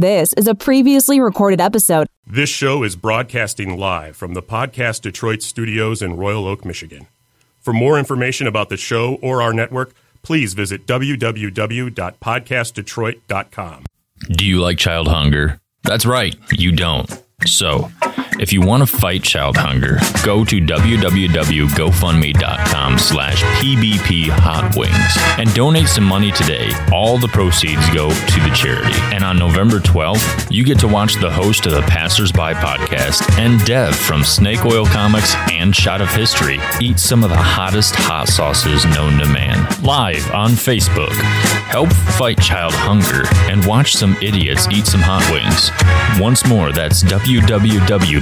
This is a previously recorded episode. This show is broadcasting live from the Podcast Detroit studios in Royal Oak, Michigan. For more information about the show or our network, please visit www.podcastdetroit.com. Do you like child hunger? That's right, you don't. So, if you want to fight child hunger, go to www.gofundme.com slash pbp hot wings and donate some money today. All the proceeds go to the charity. And on November 12th, you get to watch the host of the Passersby podcast and Dev from Snake Oil Comics and Shot of History eat some of the hottest hot sauces known to man live on Facebook. Help fight child hunger and watch some idiots eat some hot wings. Once more, that's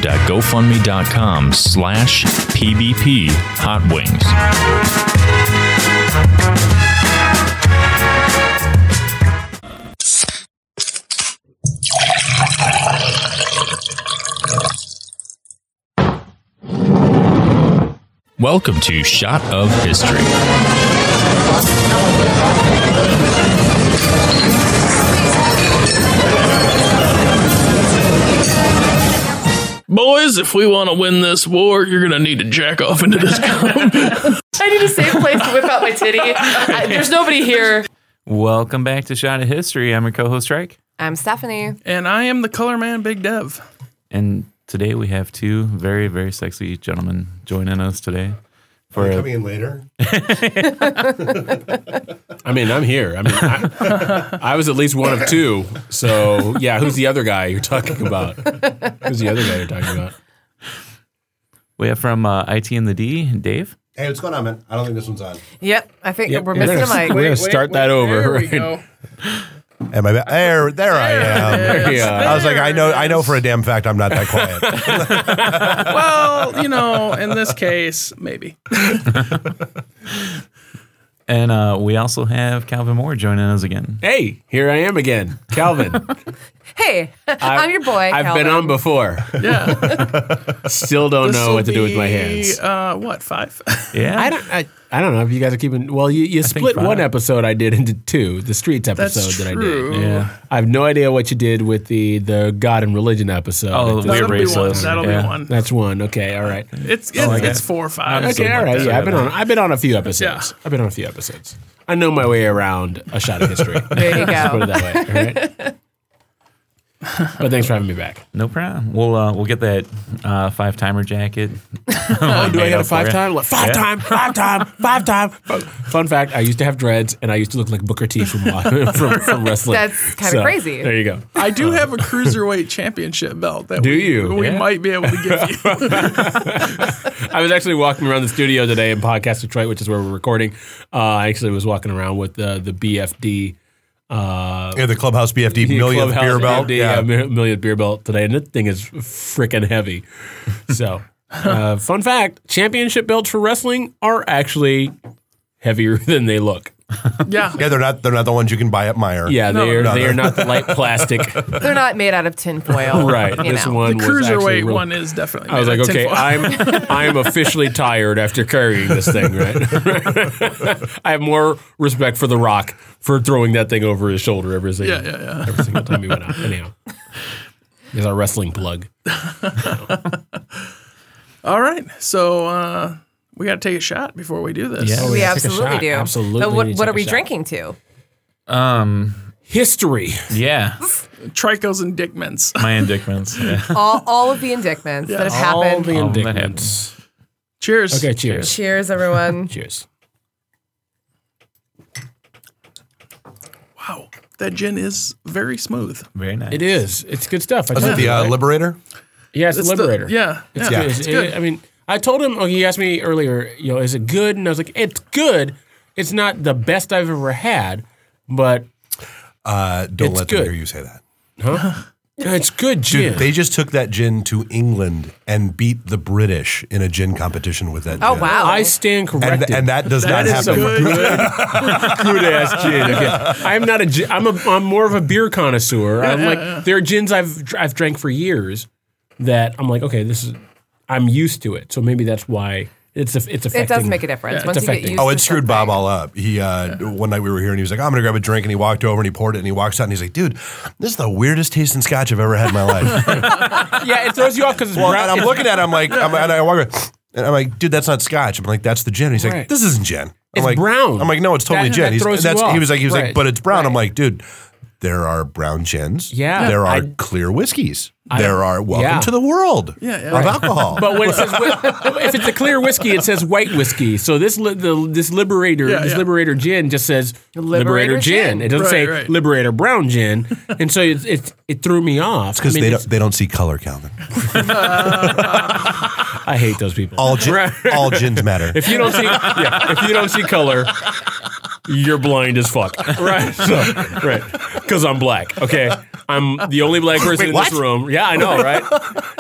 www.gofundme.com slash pbp hot wings. Welcome to Shot of History. Boys, if we want to win this war, you're going to need to jack off into this gum. I need a safe place to whip out my titty. I, there's nobody here. Welcome back to Shot of History. I'm your co-host Drake, I'm Stephanie. and I am the color man, Big Dev. and today we have two very, very sexy gentlemen joining us today for a, coming in later. I mean, I'm here. I mean, I, I was at least one of two. So yeah, who's the other guy you're talking about? Who's the other guy you're talking about? we have from uh, IT and the D, Dave. Hey, what's going on, man? I don't think this one's on. Yep, I think Yep, we're we're missing a mic. we're gonna start that over. There we go. Am I back? There, there I am. There it is. I was like, I know, I know for a damn fact I'm not that quiet. Well, you know, in this case, maybe. And uh, we also have Calvin Moore joining us again. Hey, here I am again, Calvin. Hey, I'm your boy. I've Calvin. been on before. Yeah. Still don't This know what to do with my hands. Uh, what, five? Yeah. I don't. I, I don't know if you guys are keeping. Well, you, you split one episode I did into two. The streets That's episode that I true. did. yeah. I have no idea what you did with the the God and religion episode. Oh, That's- weird That'll be one. That'll Yeah. be one. that's one. Okay, all right. It's it's, like it's four or five. Okay, All right. like Yeah, I've been on. I've been on a few episodes. Yeah. I've been on a few episodes. I know my way around a shot of history. There you Let's put it that way. All right. but thanks for having me back. No problem. We'll uh, we'll get that uh, five timer jacket. Oh, do I made got a up for five ya. time? Like, five time, five time, five time. Fun fact: I used to have dreads, and I used to look like Booker T from from, from wrestling. That's kinda crazy. There you go. I do have a cruiserweight championship belt. That Do we, you? We Yeah. might be able to give you. I was actually walking around the studio today in Podcast Detroit, which is where we're recording. Uh, I actually was walking around with the the BFD. Uh, yeah, the Clubhouse BFD millionth Clubhouse beer belt. BFD, Yeah. mi- millionth beer belt today, and that thing is freaking heavy. So, uh, fun fact: championship belts for wrestling are actually heavier than they look. Yeah. yeah, they're not they're not the ones you can buy at Meijer. Yeah, they are. no, they no. are not the light plastic. They're not made out of tinfoil. right. You This know. one The was actually cruiserweight real- one is definitely. I was made like, of okay, tinfoil. I'm I'm officially tired after carrying this thing, right? I have more respect for The Rock for throwing that thing over his shoulder every single, Yeah, yeah, yeah. every single time he went out. Anyhow, he's our wrestling plug. All right. So uh, we got to take a shot before we do this. Yeah. Oh, We yeah, absolutely do. Absolutely But what, what are we shot. drinking to? Um. History. Yeah. Tricos and Dick Mints. My indictments. Yeah. All, all of the indictments that have All happened. All that indictments. Cheers. Okay, cheers. Cheers, everyone. Cheers. Wow. That gin is very smooth. Very nice. It is. It's good stuff. I Was it the uh. Liberator? Yeah, it's, It's the the- Liberator. yeah. It's yeah. good. It's good. I mean, I told him. Oh, he asked me earlier. You know, is it good? And I was like, it's good. It's not the best I've ever had, but Uh, don't It's let them good. hear you say that. Huh? it's good gin. Dude, they just took that gin to England and beat the British in a gin competition with that. Oh, gin. wow. I stand And, corrected. and that does That not is happen. good. good ass gin. Okay. I'm not a. gin- I'm a. I'm more of a beer connoisseur. I'm like there are gins I've I've drank for years that I'm like okay this is I'm used to it so maybe that's why it's a, it's affecting. It does make a difference It's once you get affecting. used. Oh, to it screwed Bob all up. He uh, one night we were here and he was like, "I'm gonna grab a drink," and he walked over and he poured it and he walks out and he's like, "Dude, this is the weirdest tasting scotch I've ever had in my life." Yeah, it throws you off because it's well, brown. and I'm looking at, it, I'm like, I'm, and I walk, over, and I'm like, "Dude, that's not scotch." I'm like, "That's the gin." And he's like, Right. "This isn't gin." I'm It's like, brown. I'm like, "No, it's totally That- gin." that He's, that's, he was like, he was Right. like, "But it's brown." I'm like, "Dude." There are brown gins. Yeah. There are I- clear whiskeys. there are welcome yeah. to the world Yeah, yeah. of alcohol. But when it says if it's a clear whiskey, it says white whiskey. So this li- the, this Liberator Yeah, this yeah. Liberator gin just says Liberator, Liberator gin. gin. It doesn't Right, say right. Liberator brown gin, and so it it, it threw me off because I mean, they it's- don't they don't see color, Calvin. I hate those people. All gin, all gins matter. if you don't see yeah, if you don't see color, you're blind as fuck. Right. So, right. Because I'm black. Okay. I'm the only black person Wait, in what? this room. Yeah, I know, right?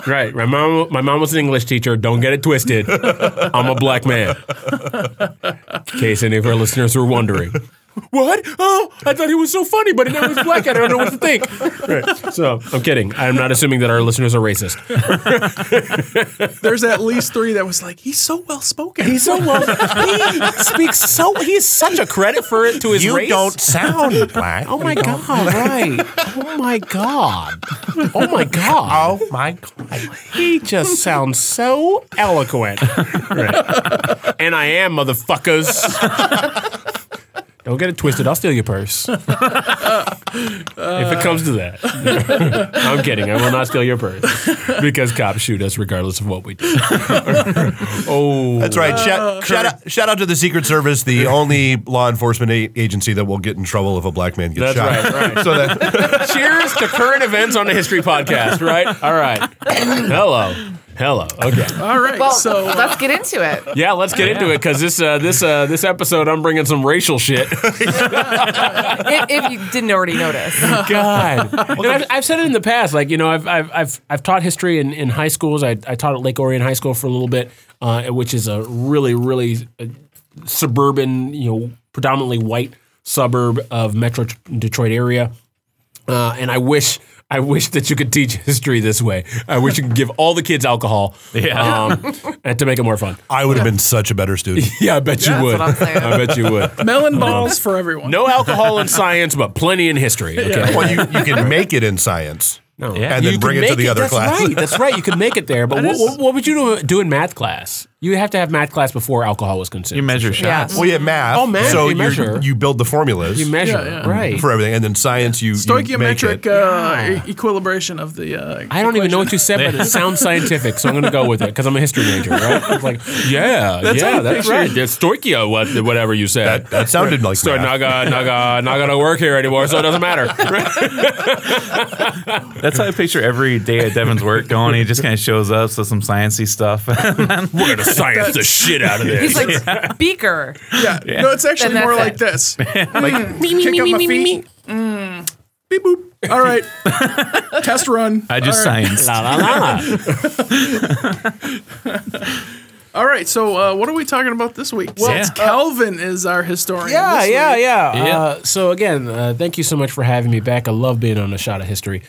Right. My mom my mom was an English teacher. Don't get it twisted. I'm a black man. In case any of our listeners were wondering. What? Oh, I thought he was so funny, but he never was black. I don't know what to think. Right. So I'm kidding. I'm not assuming that our listeners are racist. There's at least three that was like, he's so well spoken. He's so well. He speaks so. He's such a credit for it to his you race. don't sound black. Oh my god! Right. Oh my god. Oh my god. Oh my god. He just sounds so eloquent. Right. And I am, motherfuckers. Don't get it twisted. I'll steal your purse. if it comes to that. I'm kidding. I will not steal your purse because cops shoot us regardless of what we do. oh. That's right. Ah, shout, shout out, shout out to the Secret Service, the only law enforcement a- agency that will get in trouble if a black man gets That's shot. right, right. So that Cheers to current events on the History Podcast, right? All right. Hello. Hello. Okay. All right. Well, so let's get into it. Yeah, let's get into it because this uh, this uh, this episode I'm bringing some racial shit. if, if you didn't already notice. God, and I've, I've said it in the past. Like you know, I've I've I've, I've taught history in, in high schools. I, I taught at Lake Orion High School for a little bit, uh, which is a really really uh, suburban, you know, predominantly white suburb of Metro Detroit area. Uh, and I wish I wish that you could teach history this way. I wish you could give all the kids alcohol, Yeah. um, and to make it more fun. I would have been such a better student. Yeah, I bet you That's would. what I'm saying. I bet you would. melon balls for everyone. No alcohol in science, but plenty in history. Okay. well, you, you can make it in science. No. Yeah. And then You bring it to make the other that's class. Right. That's right. You could make it there. But what, what, what would you do, do in math class? You have to have math class before alcohol was considered. You measure Yeah. shots. Well, you have math. Oh, math, So you you're- measure. you build the formulas You measure, Yeah, yeah. right? for everything, and then science you you make Stoichiometric it. uh, e- equilibration of the. Uh, I don't even know what you said, but it sounds scientific, so I'm going to go with it because I'm a history major, right? It's like, yeah, That's yeah, that's picture right. it. It's Stoichia, what, whatever you said. That, that sounded like so math. not gonna, not gonna, not gonna work here anymore, so it doesn't matter. That's how I picture every day at Devin's work going. He just kind of shows up, says some sciencey stuff. We're gonna science the shit out of this. He's like beaker. Yeah. No, it's actually Then more that's like this. like, Kick up my feet. Mm. Beep boop. All right. Test run. I just All right. science. la la la. All right. So, uh, what are we talking about this week? Well, Yeah. Calvin is our historian. Yeah, this yeah, week. yeah. Yeah. Uh, so again, uh, thank you so much for having me back. I love being on a shot of history.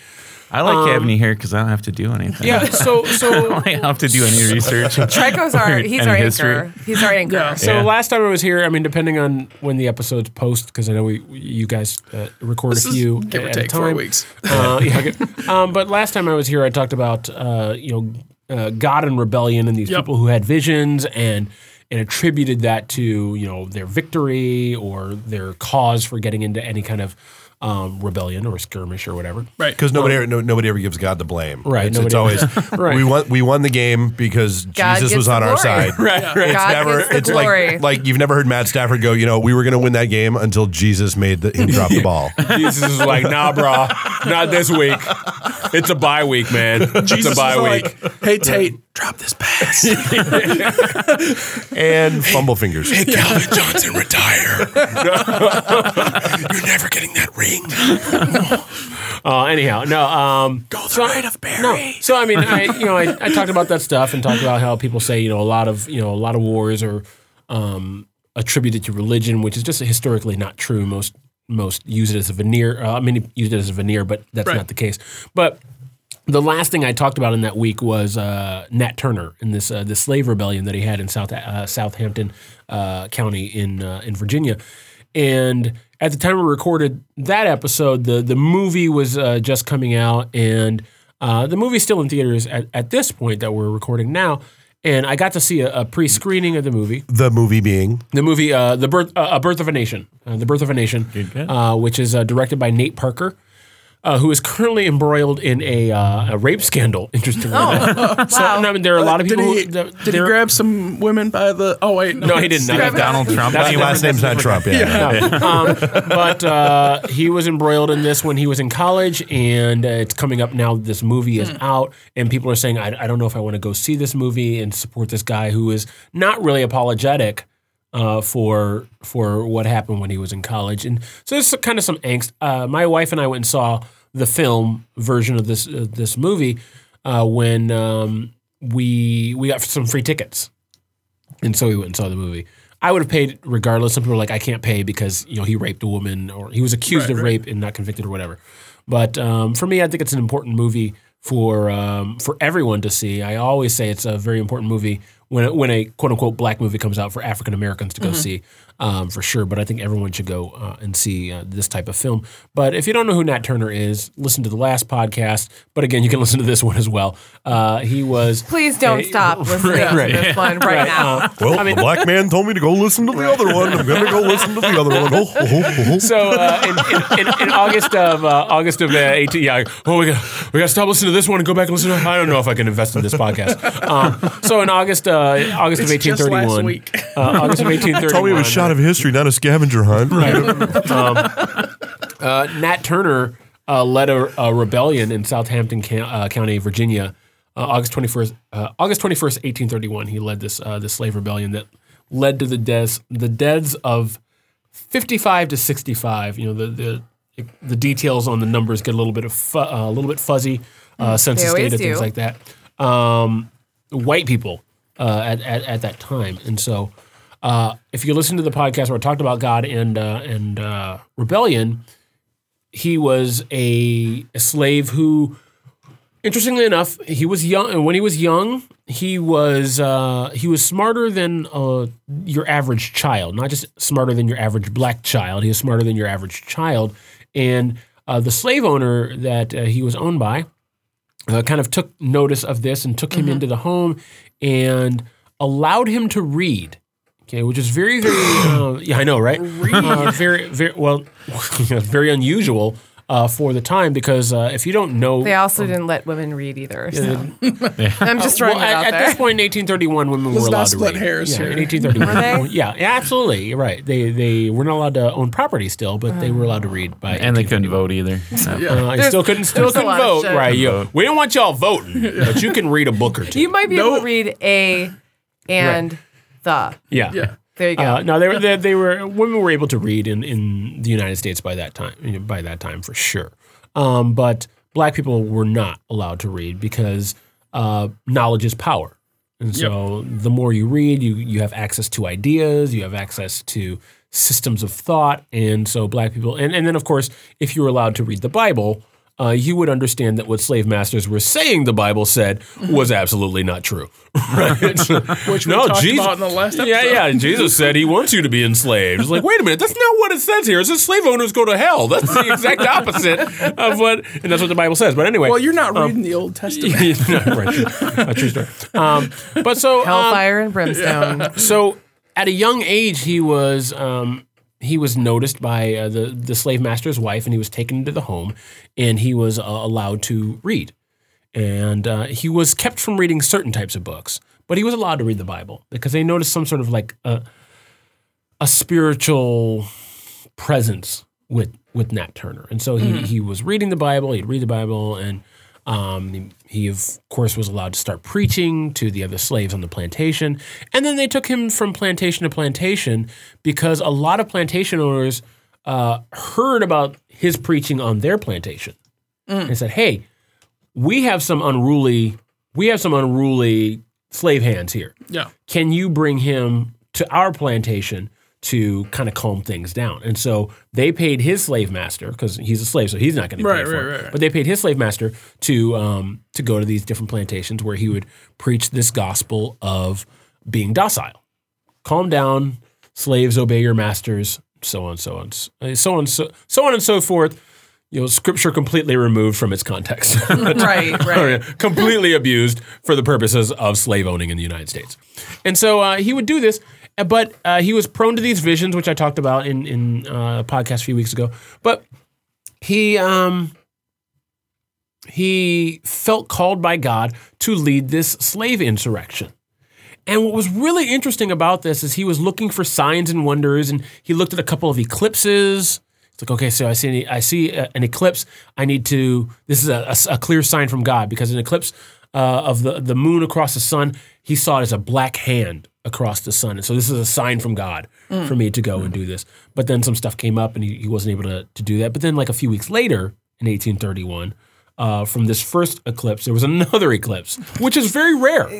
I like having you here because I don't have to do anything. Yeah. So so I don't have to do any research. Trico's our he's And our history. anchor. He's our anchor. Yeah. So Yeah. last time I was here, I mean, depending on when the episodes post, because I know we, we- you guys uh, record This a is few give or at a take four weeks. Uh, yeah, okay. um, but last time I was here, I talked about uh, you know uh, God and rebellion and these Yep. people who had visions and and attributed that to you know their victory or their cause for getting into any kind of um, rebellion or skirmish or whatever. Right. because nobody, ever, no, nobody ever gives God the blame. Right, It's, it's always Right. we won. We won the game because God Jesus was on our glory. side. Right, right. It's God never. gets the it's glory. like like you've never heard Matt Stafford go. You know, we were going to win that game until Jesus made the, him drop the ball. Jesus is like, nah, bro, not this week. It's a bye week, man. Jesus it's a bye is week. like, hey Tate, drop this pass. and fumble fingers. Hey Calvin Johnson, retire. You're never getting that ring. Uh, anyhow, no. Um, Go the so, rate of Barry. No. So I mean, I you know, I, I talked about that stuff and talked about how people say you know a lot of you know a lot of wars are um, attributed to religion, which is just historically not true. Most most use it as a veneer. Uh, I mean, use it as a veneer, but that's Right. not the case. But the last thing I talked about in that week was uh, Nat Turner and this uh, the slave rebellion that he had in South uh, Southampton uh, County in uh, in Virginia, and at the time we recorded that episode, the the movie was uh, just coming out, and uh, the movie's still in theaters at, at this point that we're recording now. And I got to see a, a pre-screening of the movie. The movie being? The movie, uh, the birth, uh, a birth of a nation, uh, the birth of a nation, uh, which is uh, directed by Nate Parker, uh, who is currently embroiled in a, uh, a rape scandal. Interestingly, enough. so no, I mean, there are a lot of Did people. he, who, did he grab some women by the? Oh wait, No, he didn't. it's- No, Donald Trump. That's His last name's not Trump. Yeah. um, but uh, he was embroiled in this when he was in college, and uh, it's coming up now. This movie is out, and people are saying, I, I don't know if I want to go see this movie and support this guy who is not really apologetic uh, for for what happened when he was in college. And so there's kind of some angst. Uh, my wife and I went and saw the film version of this uh, this movie uh, when um, we we got some free tickets. And so we went and saw the movie. I would have paid regardless. Some people are like, I can't pay because you know he raped a woman or he was accused of rape and not convicted or whatever. But um, for me, I think it's an important movie for um, for everyone to see. I always say it's a very important movie when when a quote unquote black movie comes out for African Americans to go see um, for sure. But I think everyone should go uh, and see uh, this type of film. But if you don't know who Nat Turner is, listen to the last podcast. But again, you can listen to this one as well. Uh, he was Please don't a- stop listening right. to this one right, now. uh, Well, the black man told me to go listen to the other one. I'm going to go listen to the other one. Oh, oh, oh, oh. So uh, in, in, in, in August of uh, August of uh, eighteen, yeah. Oh, we got we got to stop listening to this one and go back and listen to. I don't know if I can invest in this podcast. Um, so in August uh, August of It's eighteen just thirty last one, week. uh, August of eighteen thirty one. Told me it was shot of history, not a scavenger hunt. uh, Nat Turner uh, led a, a rebellion in Southampton Ca- uh, County, Virginia, uh, August twenty first, uh, August twenty first, eighteen thirty one. He led this uh, this slave rebellion that led to the deaths the deaths of fifty five to sixty five. You know the the the details on the numbers get a little bit of fu- uh, a little bit fuzzy, uh, census always data, things do. like that. Um, white people uh, at, at at that time, and so. Uh, if you listen to the podcast where I talked about God and uh, and uh, rebellion, he was a, a slave who, interestingly enough, he was young. and When he was young, he was uh, he was smarter than uh, your average child. Not just smarter than your average black child. He was smarter than your average child. And the slave owner that he was owned by uh, kind of took notice of this and took him into the home and allowed him to read. Okay, which is very, very, uh, yeah, I know, right? Uh, very, very, well, very unusual uh, for the time because uh, if you don't know, They also didn't let women read either. So. I'm just throwing well, it out at, at this point in 1831, women Let's were not allowed to read. hairs yeah, here. in 1831, Were they? yeah, yeah, absolutely, right. They they were not allowed to own property still, but they were allowed to read by. And they couldn't vote either. Uh, you still couldn't still couldn't vote, right? You, we don't want y'all voting, but you can read a book or two. you might be able to read a and the. yeah, Yeah. There you go. Uh, no, they were they, they were women were able to read in, in the United States by that time. you know, By that time, for sure. Um, but black people were not allowed to read because uh, knowledge is power, and so the more you read, you you have access to ideas, you have access to systems of thought, and so black people, and and then of course, if you were allowed to read the Bible. Uh, you would understand that what slave masters were saying the Bible said was absolutely not true, right? Which we talked about in the last Yeah, episode. yeah. Jesus said he wants you to be enslaved. It's like, wait a minute, that's not what it says here. It says slave owners go to hell. That's the exact opposite of what, and that's what the Bible says. But anyway, Well, you're not reading the Old Testament. No, right, true. A true story. Um, but so, um, Hellfire and brimstone. so at a young age, he was um, he was noticed by uh, the the slave master's wife, and he was taken into the home, and he was uh, allowed to read, and uh, he was kept from reading certain types of books, but he was allowed to read the Bible because they noticed some sort of like a, a spiritual presence with with Nat Turner, and so he he was reading the Bible. He'd read the Bible, and um, he, of course was allowed to start preaching to the other slaves on the plantation, and then they took him from plantation to plantation because a lot of plantation owners uh, heard about his preaching on their plantation. and said, "Hey, we have some unruly, we have some unruly slave hands here." Yeah. can you bring him to our plantation to kind of calm things down. And so they paid his slave master because he's a slave, so he's not going to Right, pay for right, it. right. But they paid his slave master to um, to go to these different plantations where he would preach this gospel of being docile, calm down, slaves obey your masters, so on, so on, so on, so so on and so forth. You know, scripture completely removed from its context. right, right. completely abused for the purposes of slave owning in the United States. And so uh, he would do this, but uh, he was prone to these visions, which I talked about in in uh, a podcast a few weeks ago. But he um, he felt called by God to lead this slave insurrection. And what was really interesting about this is he was looking for signs and wonders, and he looked at a couple of eclipses. It's like, okay, so I see, I see an eclipse. I need to. This is a, a- a clear sign from God because an eclipse uh, of the the moon across the sun, he saw it as a black hand across the sun, and so this is a sign from God for me to go and do this. But then some stuff came up, and he, he wasn't able to to do that. But then, like a few weeks later, in 1831. Uh, from this first eclipse, there was another eclipse, which is very rare. I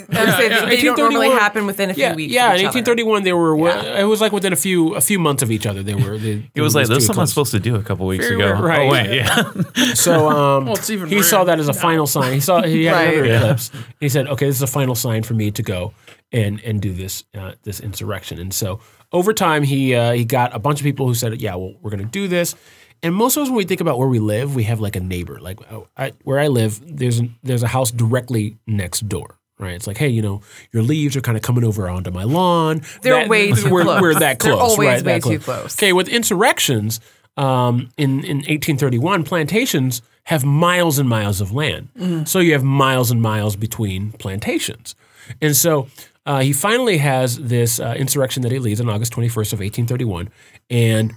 would they don't normally happen within a few yeah, weeks. Yeah, in each other. 1831 they were. It was like within a few a few months of each other. They were. They, It was like, there's something I'm supposed to do a couple weeks ago. rare, right. Oh, wait, yeah. So um, Well, he rarer saw that as a final sign. He saw he had Right. another Yeah. eclipse. He said, "Okay, this is a final sign for me to go and and do this uh, this insurrection." And so over time, he uh, he got a bunch of people who said, "Yeah, well, we're going to do this." And most of us, when we think about where we live, we have like a neighbor. Like oh, I, where I live, there's an, there's a house directly next door. Right, it's like, hey, you know, your leaves are kind of coming over onto my lawn. They're way too we're, close. We're that They're close, always right? way that too close. Okay, with insurrections um, in in 1831, plantations have miles and miles of land. So you have miles and miles between plantations, and so uh, he finally has this uh, insurrection that he leads on August 21st of 1831, and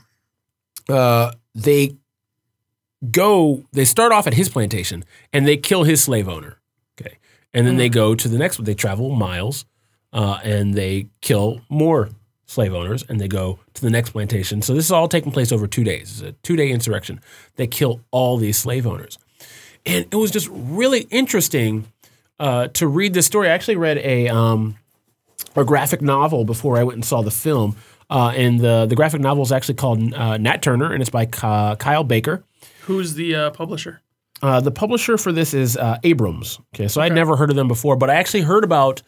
uh, they go. They start off at his plantation and they kill his slave owner. Okay, and then they go to the next one. They travel miles uh, and they kill more slave owners and they go to the next plantation. So this is all taking place over two days. It's a two day insurrection. They kill all these slave owners. And it was just really interesting uh, to read this story. I actually read a, um, a graphic novel before I went and saw the film. Uh, and the, the graphic novel is actually called uh, Nat Turner and it's by Ky- Kyle Baker. Who's the uh, publisher? Uh, the publisher for this is uh, Abrams. Okay, so I'd never heard of them before, but I actually heard about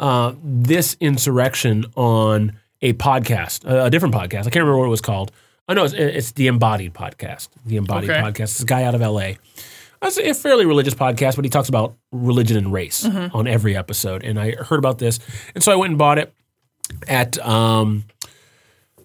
uh, this insurrection on a podcast, a, a different podcast. I can't remember what it was called. Oh no, it's, it's the Embodied podcast. The Embodied Okay. podcast. It's a guy out of L.A. It's a fairly religious podcast, but he talks about religion and race on every episode. And I heard about this, and so I went and bought it at um,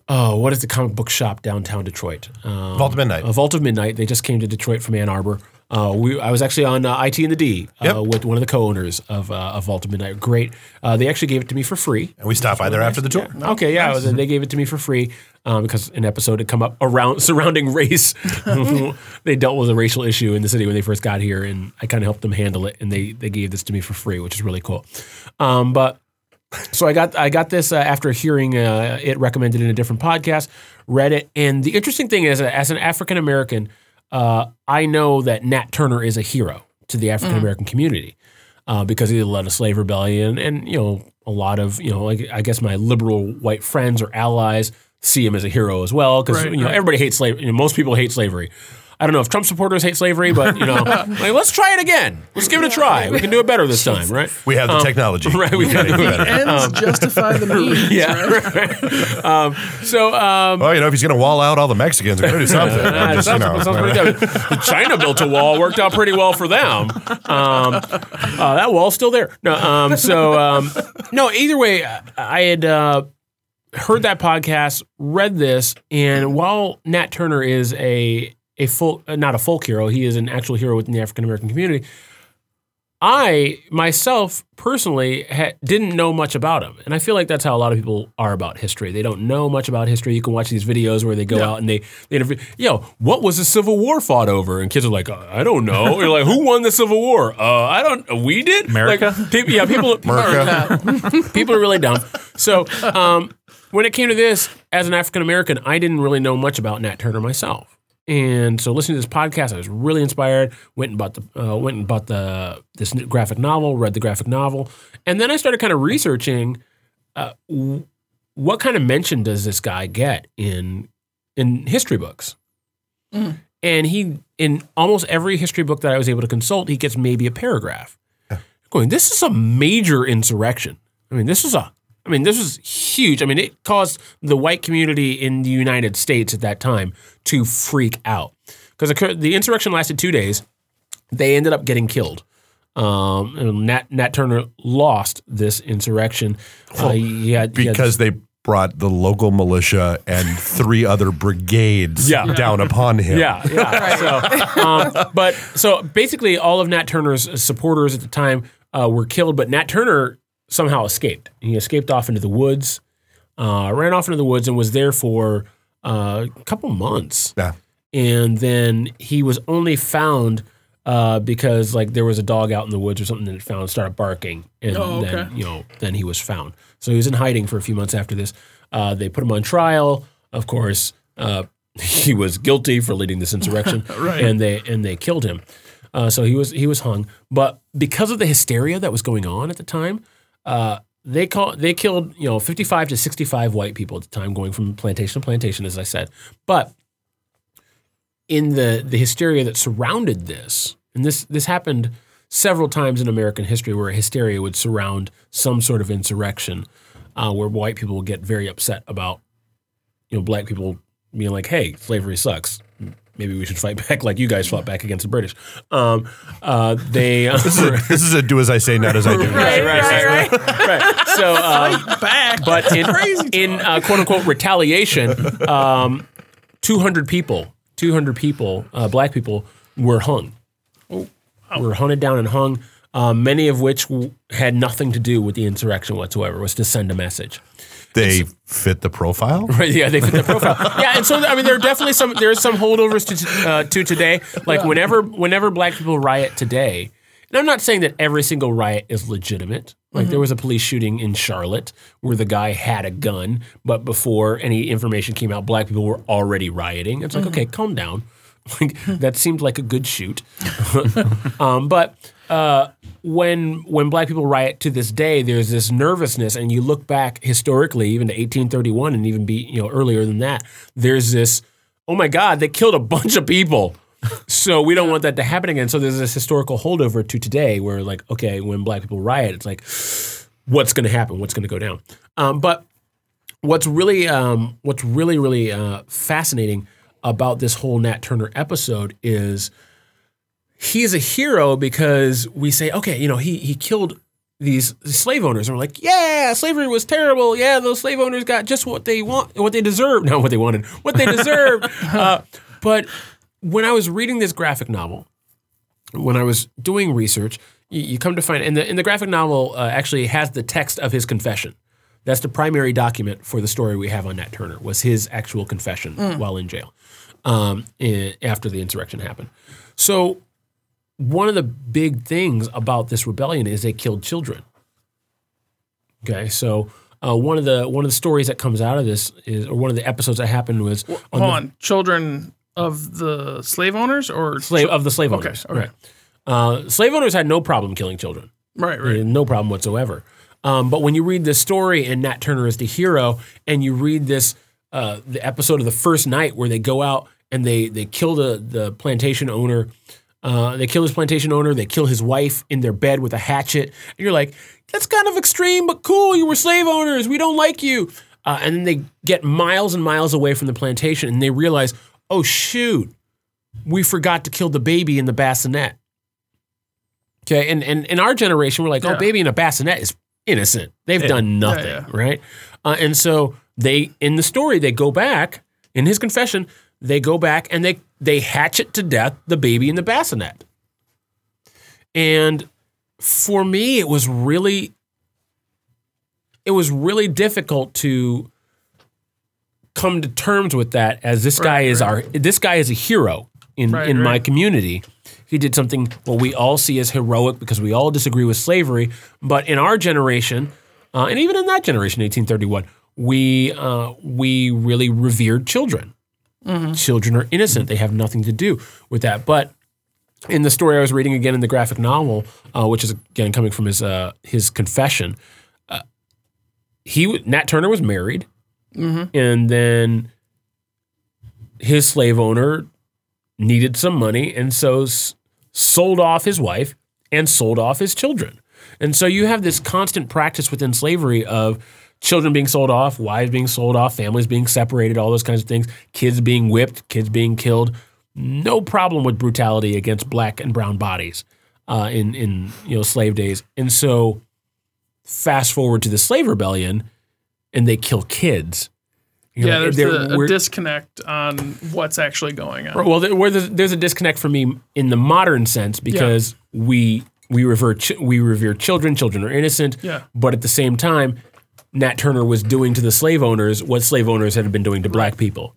oh, what is the comic book shop downtown Detroit? Um, Vault of Midnight. a Vault of Midnight. They just came to Detroit from Ann Arbor. Uh, we, I was actually on uh, IT and the D uh, Yep. with one of the co-owners of, uh, of Vault of Midnight. Great. Uh, they actually gave it to me for free. And we stopped by there after the tour. Okay, yeah, it was- they gave it to me for free um, because an episode had come up around surrounding race. they dealt with a racial issue in the city when they first got here, and I kind of helped them handle it. And they they gave this to me for free, which is really cool. Um, but so I got I got this uh, after hearing uh, it recommended in a different podcast, read it, and the interesting thing is, as an African American, uh, I know that Nat Turner is a hero to the African American community uh, because he led a slave rebellion, and you know a lot of you know like I guess my liberal white friends or allies see him as a hero as well because Right, you know right. everybody hates slavery. You know, most people hate slavery. I don't know if Trump supporters hate slavery, but you know, like, let's try it again. Let's give it a try. We can do it better this time, right? We have the technology. Um, right, we can can do it better. Ends justify the means. Yeah. right. um, so um, Well, you know, if he's going to wall out all the Mexicans, we're going to do something. uh, Just, you know, sounds pretty good. China built a wall, worked out pretty well for them. Um, uh, that wall's still there. No, um, so um, no. Either way, I- I had uh, heard that podcast, read this, and while Nat Turner is a a folk, uh, not a folk hero, he is an actual hero within the African American community. I myself personally ha- didn't know much about him, and I feel like that's how a lot of people are about history. They don't know much about history. You can watch these videos where they go out and they, they interview. Yo, what was the Civil War fought over? And kids are like, uh, I don't know. You're like, who won the Civil War? Uh, I don't. We did. America? Like, pe- yeah, people. America. people are really dumb. So um, when it came to this, as an African American, I didn't really know much about Nat Turner myself. And so listening to this podcast, I was really inspired. Went and bought the uh, went and bought the this graphic novel, read the graphic novel, and then I started kind of researching uh, what kind of mention does this guy get in in history books? And he in almost every history book that I was able to consult, he gets maybe a paragraph. Going, this is a major insurrection. I mean, this is a I mean, this was huge. I mean, it caused the white community in the United States at that time to freak out because the, the insurrection lasted two days. They ended up getting killed. Um, and Nat, Nat Turner lost this insurrection. Uh, he had- he had- because they brought the local militia and three other brigades Yeah. down upon him. Yeah, yeah. So, um, but so basically, all of Nat Turner's supporters at the time uh, were killed, but Nat Turner somehow escaped. He escaped off into the woods, uh, ran off into the woods, and was there for uh, a couple months. Yeah. And then he was only found uh, because like there was a dog out in the woods or something that it found started barking, and Oh, okay. then you know then he was found. So he was in hiding for a few months after this. Uh, they put him on trial. Of course, uh, he was guilty for leading this insurrection, Right. and they and they killed him. Uh, so he was he was hung. But because of the hysteria that was going on at the time, uh, they call they killed you know fifty five to sixty five white people at the time, going from plantation to plantation, as I said. But in the the hysteria that surrounded this, and this this happened several times in American history, where hysteria would surround some sort of insurrection, uh, where white people would get very upset about you know black people being like, "Hey, slavery sucks." Maybe we should fight back like you guys fought back against the British. Um, uh, they This is, a, this is a do as I say, not as I do. right, right, right, right. So, um, Back. but in, in uh, quote unquote retaliation, um, 200 people, 200 people, uh, black people, were hung. Were hunted down and hung, um, many of which w- had nothing to do with the insurrection whatsoever, was to send a message. They fit the profile. Right, yeah, they fit the profile. yeah, and so I mean, there are definitely some there's some holdovers to uh, to today. Like whenever whenever black people riot today, and I'm not saying that every single riot is legitimate. Like there was a police shooting in Charlotte where the guy had a gun, but before any information came out, black people were already rioting. It's like, okay, calm down. Like that seemed like a good shoot. um, but uh, when when black people riot to this day, there's this nervousness, and you look back historically, even to 1831, and even be you know earlier than that. There's this, oh my God, they killed a bunch of people. So we don't want that to happen again. So there's this historical holdover to today, where like, okay, when black people riot, it's like, what's going to happen? What's going to go down? Um, but what's really um, what's really really uh, fascinating about this whole Nat Turner episode is he is a hero because we say, okay, you know, he he killed these slave owners, and we're like, yeah, slavery was terrible. Yeah, those slave owners got just what they want, what they deserved, not what they wanted, what they deserved. uh, but when I was reading this graphic novel, when I was doing research, you, you come to find, and the, and the graphic novel uh, actually has the text of his confession. That's the primary document for the story we have on Nat Turner was his actual confession while in jail um, i- after the insurrection happened. So one of the big things about this rebellion is they killed children. Okay, so uh, one of the one of the stories that comes out of this is, or one of the episodes that happened was on Hold the- on. Children of the slave owners or slave of the slave owners. okay. Right. Uh, slave owners had no problem killing children. Right, right. No problem whatsoever. Um, but when you read this story and Nat Turner is the hero, and you read this uh, the episode of the first night where they go out and they they kill the the plantation owner. Uh, they kill his plantation owner. They kill his wife in their bed with a hatchet. And you're like, that's kind of extreme, but cool. You were slave owners. We don't like you. Uh, and then they get miles and miles away from the plantation, and they realize, oh shoot, we forgot to kill the baby in the bassinet. Okay, and and in our generation, we're like, oh, baby in a bassinet is innocent. They've done nothing, yeah. right? Uh, and so they, in the story, they go back in his confession. They go back and they they hatchet to death the baby in the bassinet. And for me, it was really, it was really difficult to come to terms with that as this guy is right. our this guy is a hero in Right, in my community. He did something what we all see as heroic because we all disagree with slavery. But in our generation, uh, and even in that generation, 1831, we uh, we really revered children. Children are innocent; they have nothing to do with that. But in the story I was reading again in the graphic novel, uh, which is again coming from his uh, his confession, uh, he Nat Turner was married, and then his slave owner needed some money, and so s- sold off his wife and sold off his children. And so you have this constant practice within slavery of children being sold off, wives being sold off, families being separated, all those kinds of things, kids being whipped, kids being killed. No problem with brutality against black and brown bodies uh, in in you know slave days. And so fast forward to the slave rebellion, and they kill kids. You Yeah, know, there's a, a disconnect on what's actually going on. well, there, where there's, there's a disconnect for me in the modern sense because we we revere we revere children. Children are innocent. Yeah. But at the same time, Nat Turner was doing to the slave owners what slave owners had been doing to black people.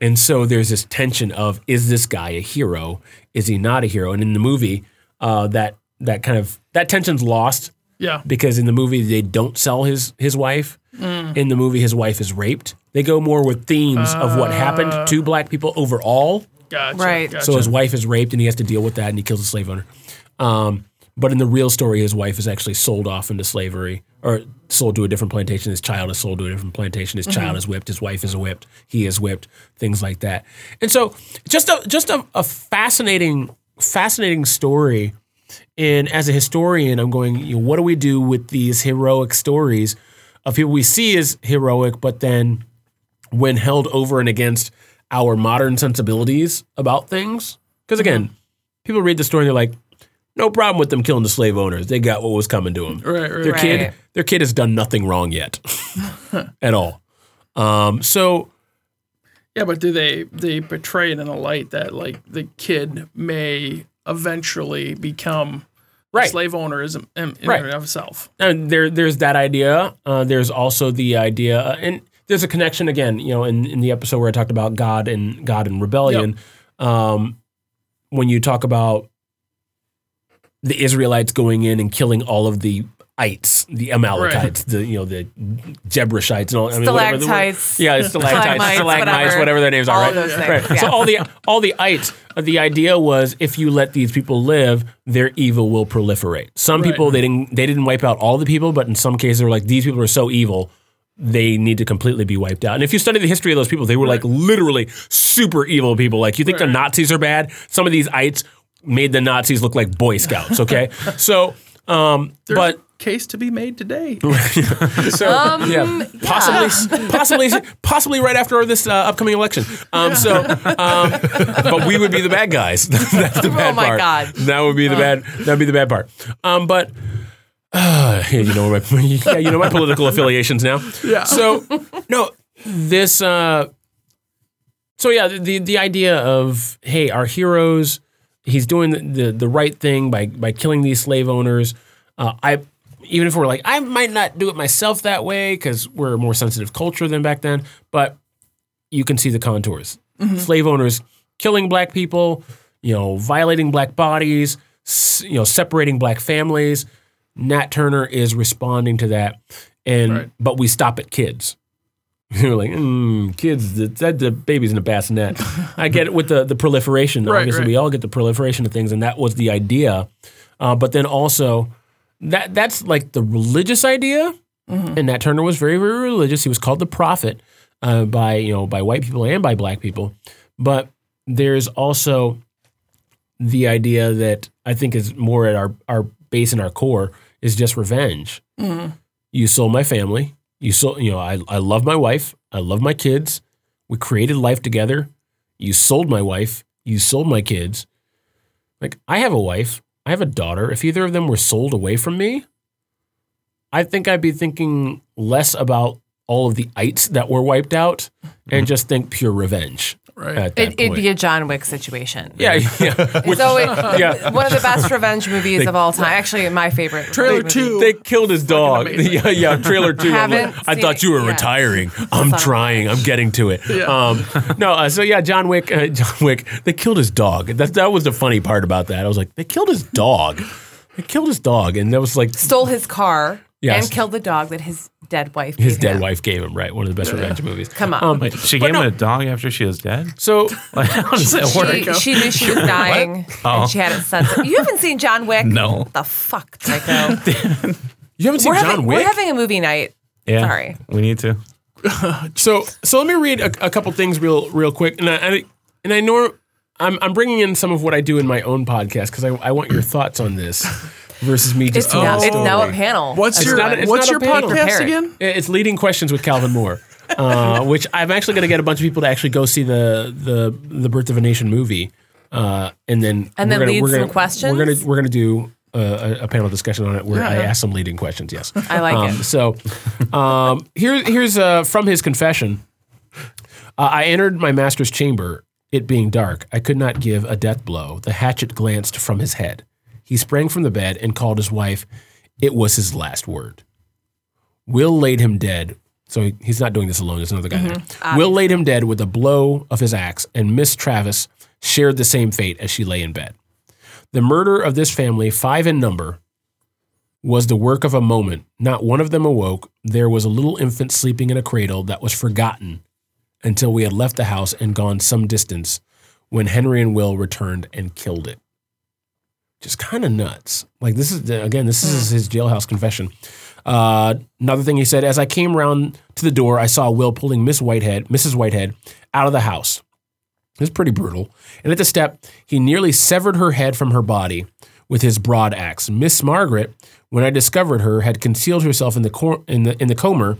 And so there's this tension of is this guy a hero? Is he not a hero? And in the movie, uh, that that kind of that tension's lost Yeah. because in the movie they don't sell his his wife. In the movie, his wife is raped. They go more with themes of what happened to black people overall. Gotcha. Right. Gotcha. So his wife is raped and he has to deal with that and he kills a slave owner. Um, but in the real story, his wife is actually sold off into slavery or sold to a different plantation. His child is sold to a different plantation. His child mm-hmm. is whipped. His wife is whipped. He is whipped. Things like that. And so just a just a, a fascinating fascinating story. And as a historian, I'm going, you know, what do we do with these heroic stories of people we see as heroic, but then when held over and against our modern sensibilities about things. Because again, mm-hmm. people read the story and they're like, no problem with them killing the slave owners. They got what was coming to them. Right, right, Their right. kid, their kid has done nothing wrong yet, at all. Um, so Yeah, but do they they portray it in a light that like the kid may eventually become Right. a slave owner is in, in Right. and of itself. And there, there's that idea. Uh, there's also the idea, uh, and there's a connection again. You know, in, in the episode where I talked about God and God and rebellion, um, when you talk about the Israelites going in and killing all of the ites, the Amalekites, the you know the Jebusites, and all. I mean, whatever Stalactites, yeah, it's stalactites, stalagmites, stalagmites, whatever. whatever. their names are, All right? of those things, right. yeah. So all the all the ites. uh, The idea was if you let these people live, their evil will proliferate. Some Right. people they didn't they didn't wipe out all the people, but in some cases they were like these people are so evil. They need to completely be wiped out. And if you study the history of those people, they were like literally super evil people. Like you think the Nazis are bad? Some of these ites made the Nazis look like Boy Scouts. Okay, so um, There's but case to be made today. so yeah, possibly, possibly, possibly right after this uh, upcoming election. Um, so, um, but we would be the bad guys. That's the bad Oh my part. God. That would be the bad. That would be the bad part. Um, but. Uh, yeah, you know my yeah, you know my political affiliations now. Yeah. So no, this. Uh, so yeah, the the idea of hey, our heroes, he's doing the, the, the right thing by by killing these slave owners. Uh, I even if we're like I might not do it myself that way because we're a more sensitive culture than back then, but you can see the contours. Slave owners killing black people, you know, violating black bodies, you know, separating black families. Nat Turner is responding to that, and Right. but we stop at kids. You're like, mm, kids, the, that the baby's in a bassinet. I get it with the the proliferation. Right, Obviously, right. we all get the proliferation of things, and that was the idea. Uh, but then also, that that's like the religious idea. And Nat Turner was very, very religious. He was called the prophet uh, by you know by white people and by black people. But there's also the idea that I think is more at our our base and our core is just revenge. You sold my family. You sold, you know, I, I love my wife. I love my kids. We created life together. You sold my wife. You sold my kids. Like, I have a wife. I have a daughter. If either of them were sold away from me, I think I'd be thinking less about all of the ites that were wiped out and mm-hmm. just think pure revenge. Right. At that It, it'd point. be a John Wick situation. yeah, yeah. Which- so it, yeah. one of the best revenge movies of all time. Actually, my favorite. Trailer movie. two. They killed his dog. amazing. Yeah, yeah. Trailer two. I'm like, Haven't I seen thought it you were yet. retiring. I'm Son. trying. I'm getting to it. Um, no. Uh, so yeah, John Wick. Uh, John Wick. They killed his dog. That that was the funny part about that. I was like, they killed his dog. They killed his dog, and that was like Stole his car Yes. and killed the dog that his dead wife. his gave dead him. wife gave him. Right, one of the best revenge movies. Come on. Um, She gave no, him a dog after she was dead. So Like, how does that work? She, she knew she was dying, and she had it censored. You haven't seen John Wick? No. What the fuck, Tycho? you haven't seen we're, John having, Wick? we're having a movie night Yeah. Sorry. We need to. So so let me read a, a couple things real real quick, and I, I and I know I'm I'm bringing in some of what I do in my own podcast because I, I want your thoughts on this versus me just It's, telling now, a it's now a panel. What's It's your not What's your podcast Prepared. again? It's leading questions with Calvin Moore, uh, which I'm actually going to get a bunch of people to actually go see the the the Birth of a Nation movie, uh, and then And then gonna, lead we're some gonna, questions? We're gonna we're gonna do uh, a, a panel discussion on it where I yeah. ask some leading questions. Yes, I like um, it. So um, here here's uh, from his confession. Uh, I entered my master's chamber. It being dark, I could not give a death blow. The hatchet glanced from his head. He sprang from the bed and called his wife. It was his last word. Will laid him dead. So he's not doing this alone. There's another guy mm-hmm. there. Will laid him dead with a blow of his axe, and Miss Travis shared the same fate as she lay in bed. The murder of this family, five in number, was the work of a moment. Not one of them awoke. There was a little infant sleeping in a cradle that was forgotten until we had left the house and gone some distance when Henry and Will returned and killed it. Just kind of nuts. Like this is again, this is his jailhouse confession. Uh, another thing he said: as I came around to the door, I saw Will pulling Miss Whitehead, Mrs. Whitehead, out of the house. It was pretty brutal. And at the step, he nearly severed her head from her body with his broad axe. Miss Margaret, when I discovered her, had concealed herself in the cor- in the in the comer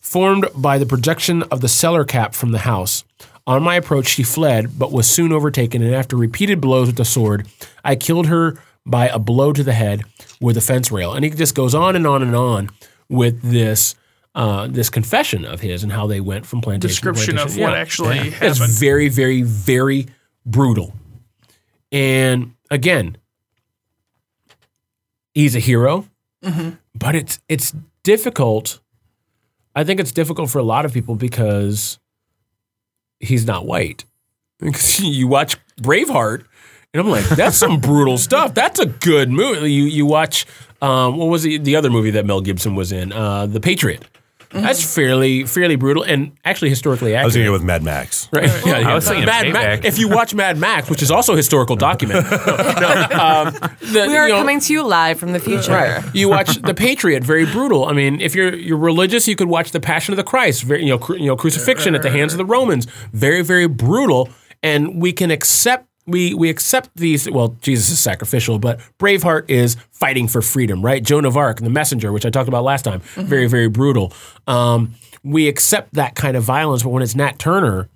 formed by the projection of the cellar cap from the house. On my approach, she fled, but was soon overtaken, and after repeated blows with the sword, I killed her by a blow to the head with a fence rail. And he just goes on and on and on with this uh, this confession of his and how they went from plantation Description to plan. Description of what Yeah. actually It's happened. very, very, very brutal. And again, he's a hero, but it's it's difficult. I think it's difficult for a lot of people because he's not white. Because you watch Braveheart, and I'm like, that's some brutal stuff. That's a good movie. You you watch, um, what was the, the other movie that Mel Gibson was in? Uh, the Patriot. That's fairly fairly brutal and actually historically accurate. I was going to go with Mad Max. Right. Yeah, yeah. I was thinking Mad Payback. Max. If you watch Mad Max, which is also a historical document, no, um, the- We are you know, coming to you live from the future. you watch The Patriot, very brutal. I mean, if you're you're religious, you could watch The Passion of the Christ, very, you know, cru- you know, crucifixion at the hands of the Romans, very very brutal. And we can accept we we accept these. Well, Jesus is sacrificial, but Braveheart is fighting for freedom, right? Joan of Arc, the Messenger, which I talked about last time, very very brutal. Um, we accept that kind of violence, but when it's Nat Turner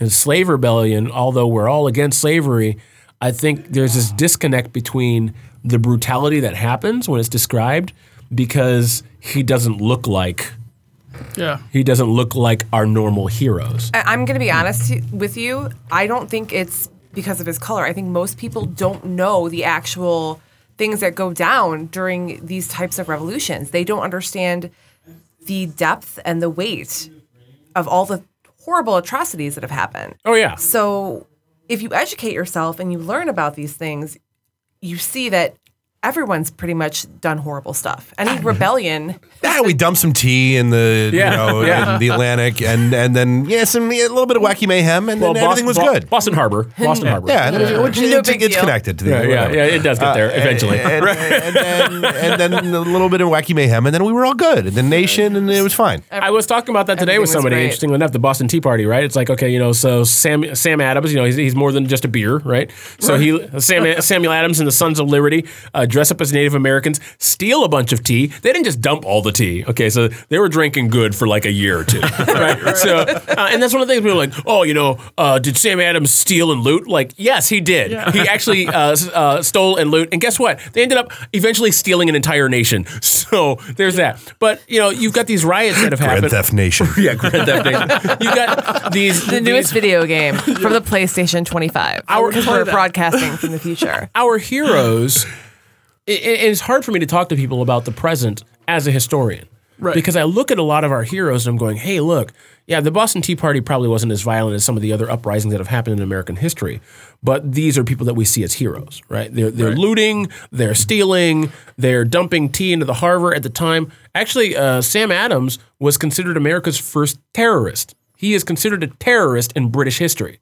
and slave rebellion, although we're all against slavery, I think there's this disconnect between the brutality that happens when it's described because he doesn't look like Yeah. he doesn't look like our normal heroes. I'm going to be honest with you. I don't think it's because of his color. I think most people don't know the actual things that go down during these types of revolutions. They don't understand the depth and the weight of all the horrible atrocities that have happened. Oh yeah. So if you educate yourself and you learn about these things, you see that everyone's pretty much done horrible stuff. Any rebellion, Yeah, we dumped some tea in the Yeah, you know yeah. in the Atlantic, and and then yeah, some yeah, a little bit of wacky mayhem, and then everything was Boston, good. Boston Harbor. Boston Harbor. Yeah, and it- which No it's, big it's deal. connected to the Yeah, yeah, yeah, it does get there eventually. And, and, then, and then a little bit of wacky mayhem, and then we were all good. And then nation, and it was fine. I was talking about that today Everything with somebody. great. Interestingly enough, the Boston Tea Party, right? It's like okay, you know, so Sam Sam Adams, you know, he's, he's more than just a beer, right? So he Sam, Samuel Adams and the Sons of Liberty uh, dress up as Native Americans, steal a bunch of tea. They didn't just dump all the tea. Okay, so they were drinking good for like a year or two, right? So, uh, and that's one of the things we were like, oh, you know, uh, did Sam Adams steal and loot? Like, yes, he did. He actually uh, uh, stole and loot, and guess what? They ended up eventually stealing an entire nation. So there's that. But you know, you've got these riots that have Grand happened. Theft Nation. Yeah, Grand Theft Nation. You got these the newest video game from the PlayStation 25. Our- Because we're broadcasting from the future. our heroes. It, it- it's hard for me to talk to people about the present as a historian. Right. Because I look at a lot of our heroes and I'm going, hey, look, yeah, the Boston Tea Party probably wasn't as violent as some of the other uprisings that have happened in American history. But these are people that we see as heroes, right? They're, they're looting, they're stealing, they're dumping tea into the harbor at the time. Actually, uh, Sam Adams was considered America's first terrorist. He is considered a terrorist in British history.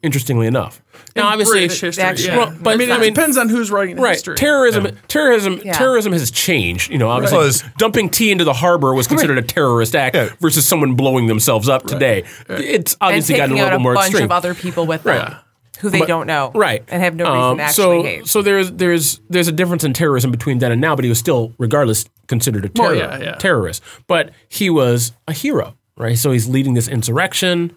Interestingly enough, now obviously, British history, actually- yeah. Well, but I mean, I it mean- depends on who's writing the right? history. Terrorism, terrorism, Yeah. terrorism has changed. You know, obviously, Well, it's- dumping tea into the harbor was considered a terrorist act Yeah. versus someone blowing themselves up today. It's obviously gotten a little out bit a more bunch extreme. of other people with them who they But- don't know, right and have no reason Um, to actually so hate. so there's there's there's a difference in terrorism between then and now but he was still regardless considered a terror, Well, yeah, yeah. terrorist but he was a hero right so he's leading this insurrection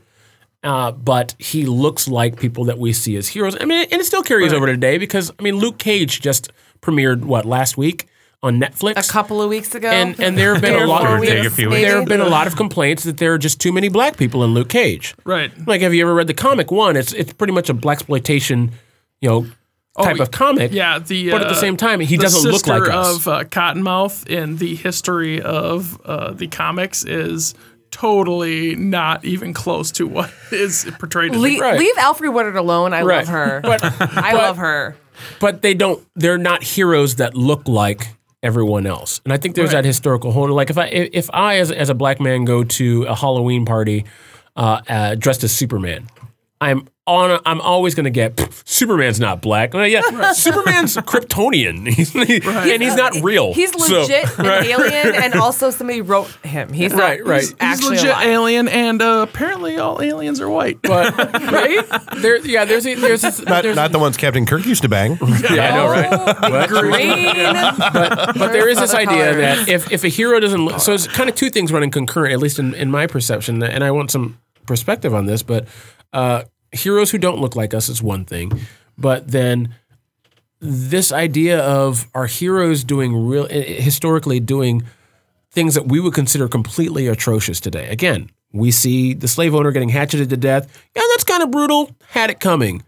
uh, but he looks like people that we see as heroes I mean and it still carries over today because I mean Luke Cage just premiered what last week on Netflix a couple of weeks ago, and and there have been a lot of weeks, there have been a lot of complaints that there are just too many black people in Luke Cage Right. like, have you ever read the comic one? It's it's pretty much a black exploitation, you know, type of comic. Yeah, the but at the uh, same time, he the doesn't look like us. of uh, Cottonmouth in the history of uh, the comics is totally not even close to what is portrayed. Le- Right. Leave Alfred Woodard alone. I Right. love her. But I but- love her. but they don't. They're not heroes that look like everyone else. And I think there's that historical hold. Like if I if I as as a black man go to a Halloween party uh, uh, dressed as Superman, I'm on. I'm always going to get "Pff, Superman's not black. Well, yeah, Superman's Kryptonian, He's- and he's not real. He's So- legit an alien, and also somebody wrote him. He's not, Right, right. He's He's he's actually legit alive. alien, and uh, apparently all aliens are white. But right there, yeah. There's a, there's a, Not, there's not the ones Captain Kirk used to bang. yeah, I know, right? What? Green. But there is this idea colors. that if, if a hero doesn't look, so it's kind of two things running concurrent, at least in, in my perception, and I want some perspective on this, but uh, heroes who don't look like us is one thing, but then this idea of our heroes doing real, eh, historically doing things that we would consider completely atrocious today. Again, we see the slave owner getting hatcheted to death. Yeah, that's kind of brutal. Had it coming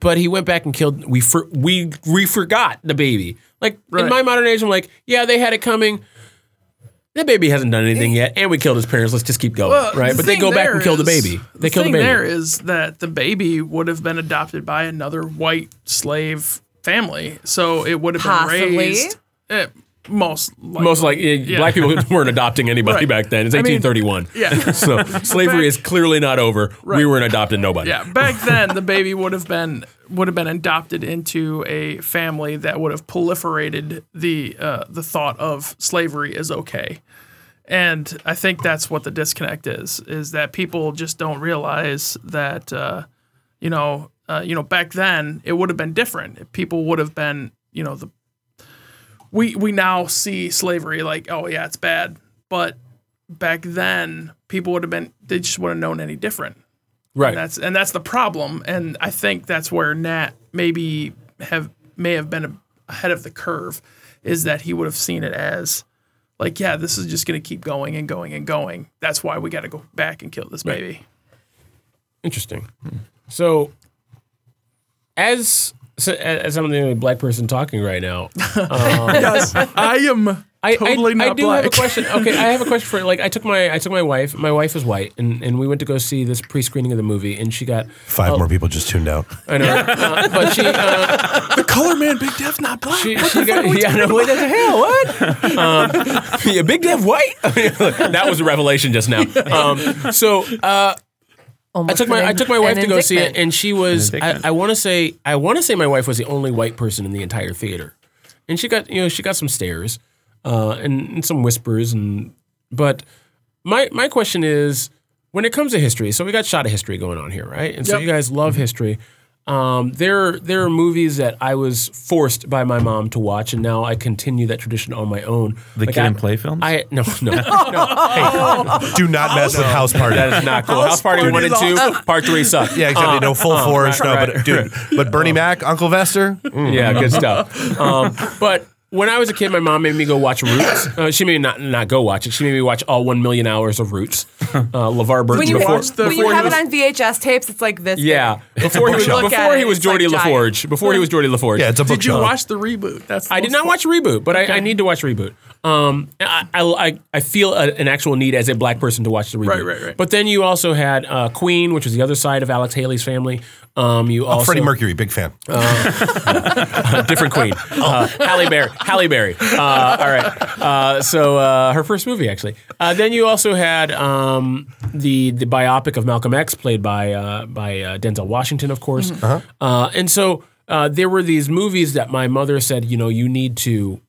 but he went back and killed. We for, we we forgot the baby. Like in my modern age, I'm like, yeah, they had it coming. That baby hasn't done anything yet, and we killed his parents. Let's just keep going, Well, right? the But they go back and kill the baby. They kill the thing baby. there is that the baby would have been adopted by another white slave family, so it would have been Possibly. raised. eh, most likely. Most like eh, black people weren't adopting anybody Right. back then. It's I mean, 1831. yeah. so slavery is clearly not over. We weren't adopting nobody. Yeah, back then the baby would have been would have been adopted into a family that would have proliferated the uh, the thought of slavery is okay. And I think that's what the disconnect is: is that people just don't realize that uh, you know uh, you know back then it would have been different. People would have been you know the we we now see slavery like oh yeah it's bad, but back then people would have been they just wouldn't have known any different. right. And that's and that's the problem, and I think that's where Nat maybe have may have been ahead of the curve, is that he would have seen it as like, yeah, this is just going to keep going and going and going. That's why we got to go back and kill this baby. Interesting. So, as so, as I'm the only black person talking right now, yes, I am I, totally I, not I do black. have a question. Okay, I have a question for like I took my I took my wife. My wife is white, and, and we went to go see this pre screening of the movie, and she got Five more people just tuned out. I know, uh, but she uh, the color man, Big Dev's not black. she, she got yeah no what the hell what um, yeah Big Dev white that was a revelation just now. Um, so uh, I took my I took my wife to go see it, and she was I, I want to say I want to say my wife was the only white person in the entire theater, and she got you know she got some stares, uh, and, and some whispers, and but my my question is when it comes to history, so we got shot of history going on here, right? And so Yep. you guys love history. Um, there there are movies that I was forced by my mom to watch, and now I continue that tradition on my own. The Like kid I, and play films? I no no no. Do not mess with House Party. That is not cool. House Party Party one and two, awesome. part three suck. yeah, exactly. no full force. no, right, but dude, but Bernie Mac, Uncle Vester. mm. Yeah, good stuff. Um, but when I was a kid, my mom made me go watch Roots. Uh, she made me not not go watch it. She made me watch all one million hours of Roots. Uh, LeVar Burton. When you, before, watch the- when you before he have was- it on VHS tapes, it's like this. Yeah, big. before he was Look before it, he was it's like LaForge. Before he was Geordi LaForge. Yeah, it's a book Did you watch the reboot? That's the I did not watch Reboot, but I, I need to watch Reboot. Um, I, I, I- I feel a, an actual need as a black person to watch the Reboot. Right, right, right. But then you also had uh, Queen, which was the other side of Alex Haley's family. Um, you Oh, also Freddie Mercury, big fan. different Queen, uh, Halle Berry. Halle Berry. Uh, all right. Uh, so uh, her first movie, actually. Uh, then you also had um, the the biopic of Malcolm X, played by uh, by uh, Denzel Washington, of course. Uh, and so uh, there were these movies that my mother said, you know, you need to.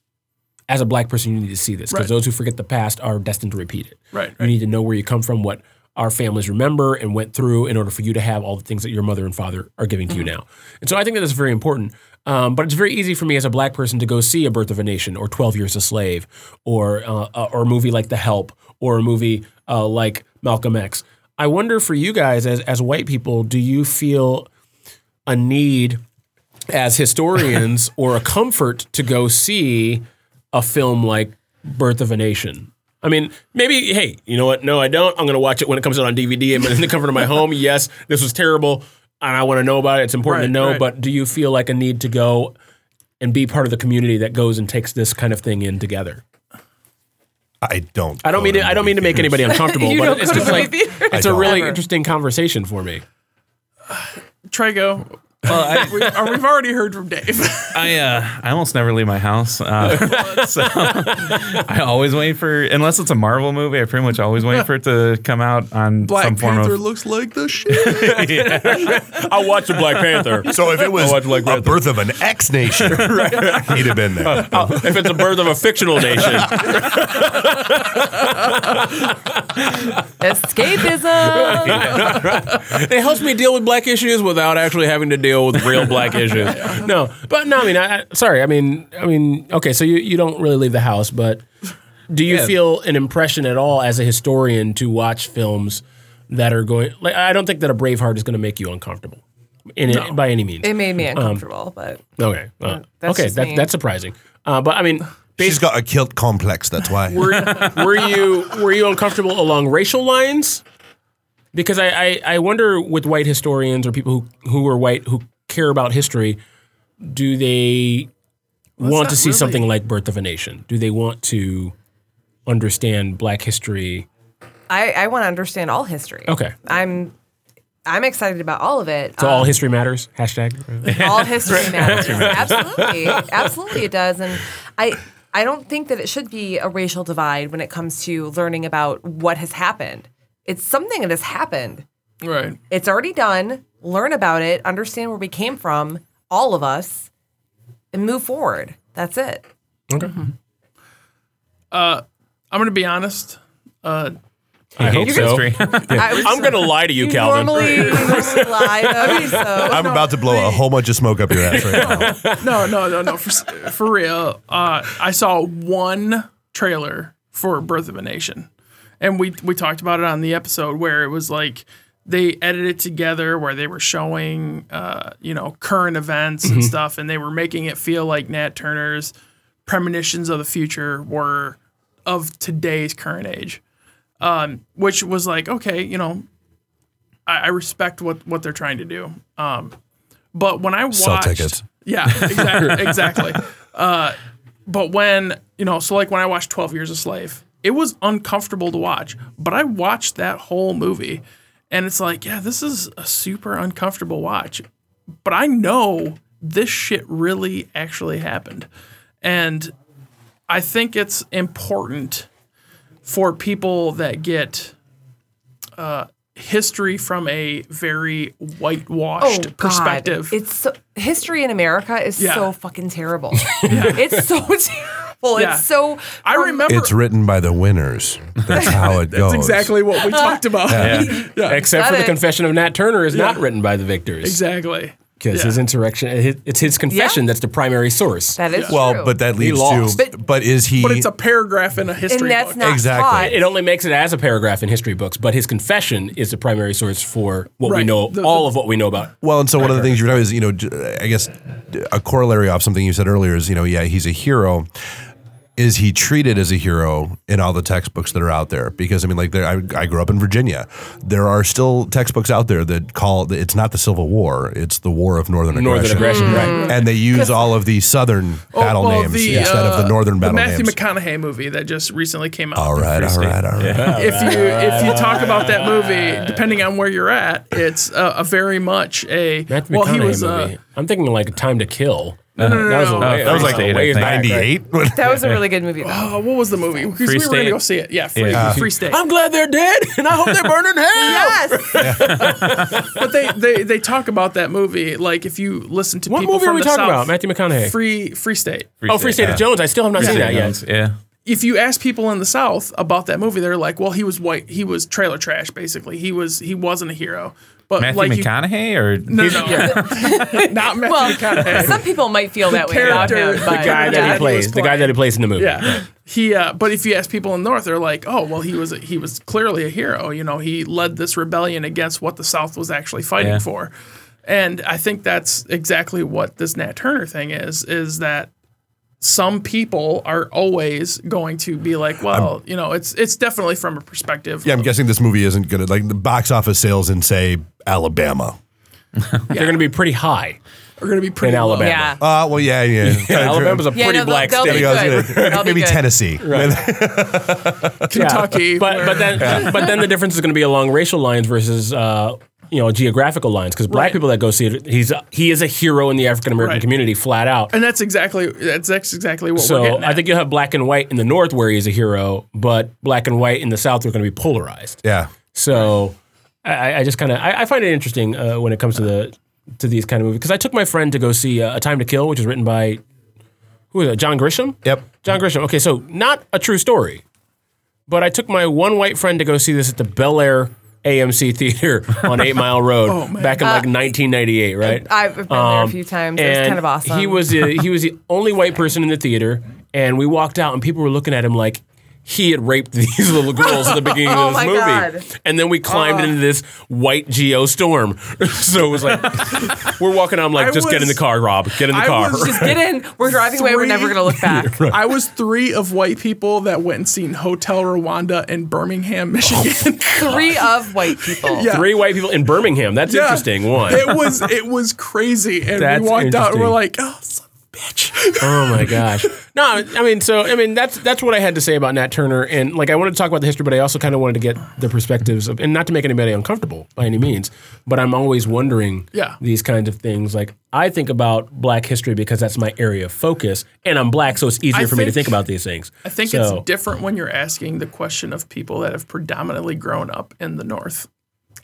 As a black person, you need to see this because Right. those who forget the past are destined to repeat it. Right, You right. need to know where you come from, what our families remember and went through in order for you to have all the things that your mother and father are giving to you now. And so I think that is very important. Um, but it's very easy for me as a black person to go see A Birth of a Nation or 12 Years a Slave or, uh, uh, or a movie like The Help or a movie uh, like Malcolm X. I wonder for you guys as, as white people, do you feel a need as historians or a comfort to go see a film like Birth of a Nation? I mean, maybe, hey, you know what? No, I don't. I'm going to watch it when it comes out on DVD. I'm in the comfort of my home. Yes, this was terrible, and I want to know about it. It's important to know. right. But do you feel like a need to go and be part of the community that goes and takes this kind of thing in together? I don't. I don't mean to, I don't mean to make anybody uncomfortable, but it's just like it's a really Ever. interesting conversation for me. Trego. we, we've already heard from Dave. I uh, I almost never leave my house, uh, so I always wait for unless it's a Marvel movie. I pretty much always wait for it to come out on Black some form Panther of. looks like the shit. I'll watch the Black Panther. So if it was watch Black a Panther. birth of an X nation, he'd have been there. if it's a birth of a fictional nation. Escapism. it helps me deal with black issues without actually having to deal with real black issues. No, but no, I mean, I, I, sorry, I mean, I mean, okay, so you, you don't really leave the house, but do you feel an impression at all as a historian to watch films that are going? Like, I don't think that a Braveheart is going to make you uncomfortable, in it, by any means. it made me uncomfortable, but okay, uh, that's okay, just that, me. that's surprising. Uh, but I mean, She's got a kilt complex. That's why. were, were you were you uncomfortable along racial lines? Because I, I, I wonder with white historians or people who, who are white who care about history, do they want to see really- something like Birth of a Nation? Do they want to understand Black history? I, I want to understand all history. Okay, I'm I'm excited about all of it. so Um, all history matters. Hashtag. all history matters. Absolutely, absolutely, it does. And I I don't think that it should be a racial divide when it comes to learning about what has happened. It's something that has happened. right. It's already done. Learn about it. Understand where we came from, all of us, and move forward. That's it. Okay. I'm gonna be honest. Uh, I hope so. history. I was- I'm going to lie to you, you Calvin. normally, you normally lie, though, so I'm about to blow a whole bunch of smoke up your ass right now. no, no, no, no. For for real, uh, I saw one trailer for Birth of a Nation, and we we talked about it on the episode where it was like they edited together where they were showing uh, you know current events and stuff, and they were making it feel like Nat Turner's premonitions of the future were of today's current age, um, which was like okay, you know. I, I respect what, what they're trying to do, um, but when I watched, Sell tickets. yeah, exactly, exactly. Uh, but when you know, so like when I watched Twelve Years a Slave, it was uncomfortable to watch. But I watched that whole movie, and it's like, yeah, this is a super uncomfortable watch. But I know this shit really actually happened, and I think it's important for people that get uh, history from a very whitewashed Oh, God. perspective. It's so, history in America is Yeah. so fucking terrible. It's so terrible. Yeah. It's so. I from- remember It's written by the winners. That's how it goes. That's exactly what we talked about. Yeah, Except Got for the it. confession of Nat Turner is not written by the victors. exactly. Because Yeah. Uh, his insurrection, it's his confession that's the primary source. That is Well, true. but that leads to. But, is he? But it's a paragraph in a history and that's book. not Exactly. taught. It only makes it as a paragraph in history books, but his confession is the primary source for what we know, The- all the- of what we know about. Well, and so one of the things you're talking is, you know, j- I guess a corollary off something you said earlier is, you know, yeah, he's a hero. Is he treated as a hero in all the textbooks that are out there? Because I mean, like, there, I, I grew up in Virginia. There are still textbooks out there that call it's not the Civil War; it's the War of Northern Northern Aggression. aggression, right? And they use all of the Southern Oh, battle well, names the, instead of uh, the Northern the battle Matthew names. Matthew McConaughey movie that just recently came out. all right, all right, all right. If you if you talk about that movie, depending on where you're at, it's uh, a very much a Matthew well. McConaughey He was movie. uh, I'm thinking like Time to Kill. That was, a no. way- That was like a eight, I ways think. back, right? 98? That was a really good movie. Though. Oh, what was the movie? Because we were going to go see it. Yeah, Free, Yeah. Free State. I'm glad they're dead, and I hope they're burning hell. yes. but they, they they talk about that movie like if you listen to What people movie from are we talking South, about? Matthew McConaughey. Free Free State. oh, Free State of Jones. I still have not seen that yet. Yeah. If you ask people in the South about that movie, they're like, "Well, he was white. He was trailer trash. Basically, he was he wasn't a hero." But Matthew like you, McConaughey or no, no, not Matthew Well, McConaughey. some people might feel that way about him. the But The guy that he he plays, the guy that he plays in the movie. Yeah. He uh, but if you ask people in the north, they're like, "Oh, well, he was he was clearly a hero. You know, he led this rebellion against what the South was actually fighting Yeah. for." And I think that's exactly what this Nat Turner thing is is that some people are always going to be like, well, you know, it's it's definitely from a perspective. Yeah, I'm of- guessing this movie isn't going to, like, the box office sales in, say, Alabama. They're going to be pretty high. are going to be pretty in low. Alabama. yeah. Uh, well, yeah, yeah. Kinda Alabama's a true. Yeah, pretty no, black they'll- they'll state. be good. gonna- That'll be maybe good. Tennessee. Kentucky. But but then but then the difference is going to be along racial lines versus uh, you know geographical lines because black Right. people that go see it, he's he is a hero in the African American Right. community flat out. and that's exactly that's, that's exactly what we're So getting. I think you'll have black and white in the North where he's a hero, but black and white in the South are going to be polarized. Yeah. So I, I just kind of I, I find it interesting uh, when it comes to the to these kind of movies because I took my friend to go see uh, A Time to Kill, which is written by who is it? John Grisham. Yep. John Grisham. Okay, so not a true story, but I took my one white friend to go see this at the Bel Air AMC Theater on Eight Mile Road back in like 1998, right? I've been there a few times. It was Um, kind of awesome. He was the, he was the only white person in the theater, and we walked out, and people were looking at him like he had raped these little girls at the beginning Oh of this my movie. God. Oh. And then we climbed into this white geo storm. so it was like we're walking out. I'm like, I just get in the car, Rob. Get in the I car. was Just get in. We're driving away. We're never going to look back. I was three of white people that went and seen Hotel Rwanda in Birmingham, oh, Michigan. Three of white people. Yeah. Three white people in Birmingham. That's Yeah. interesting. One. It was it was crazy, and That's we walked out and we're like, oh, son of a bitch. Oh my gosh. No, I mean, so I mean, that's that's what I had to say about Nat Turner, and like I wanted to talk about the history, but I also kind of wanted to get the perspectives of, and not to make anybody uncomfortable by any means, but I'm always wondering, Yeah. these kinds of things. Like I think about Black history because that's my area of focus, and I'm Black, so it's easier I for me to think- think about these things. I think So- it's different when you're asking the question of people that have predominantly grown up in the North.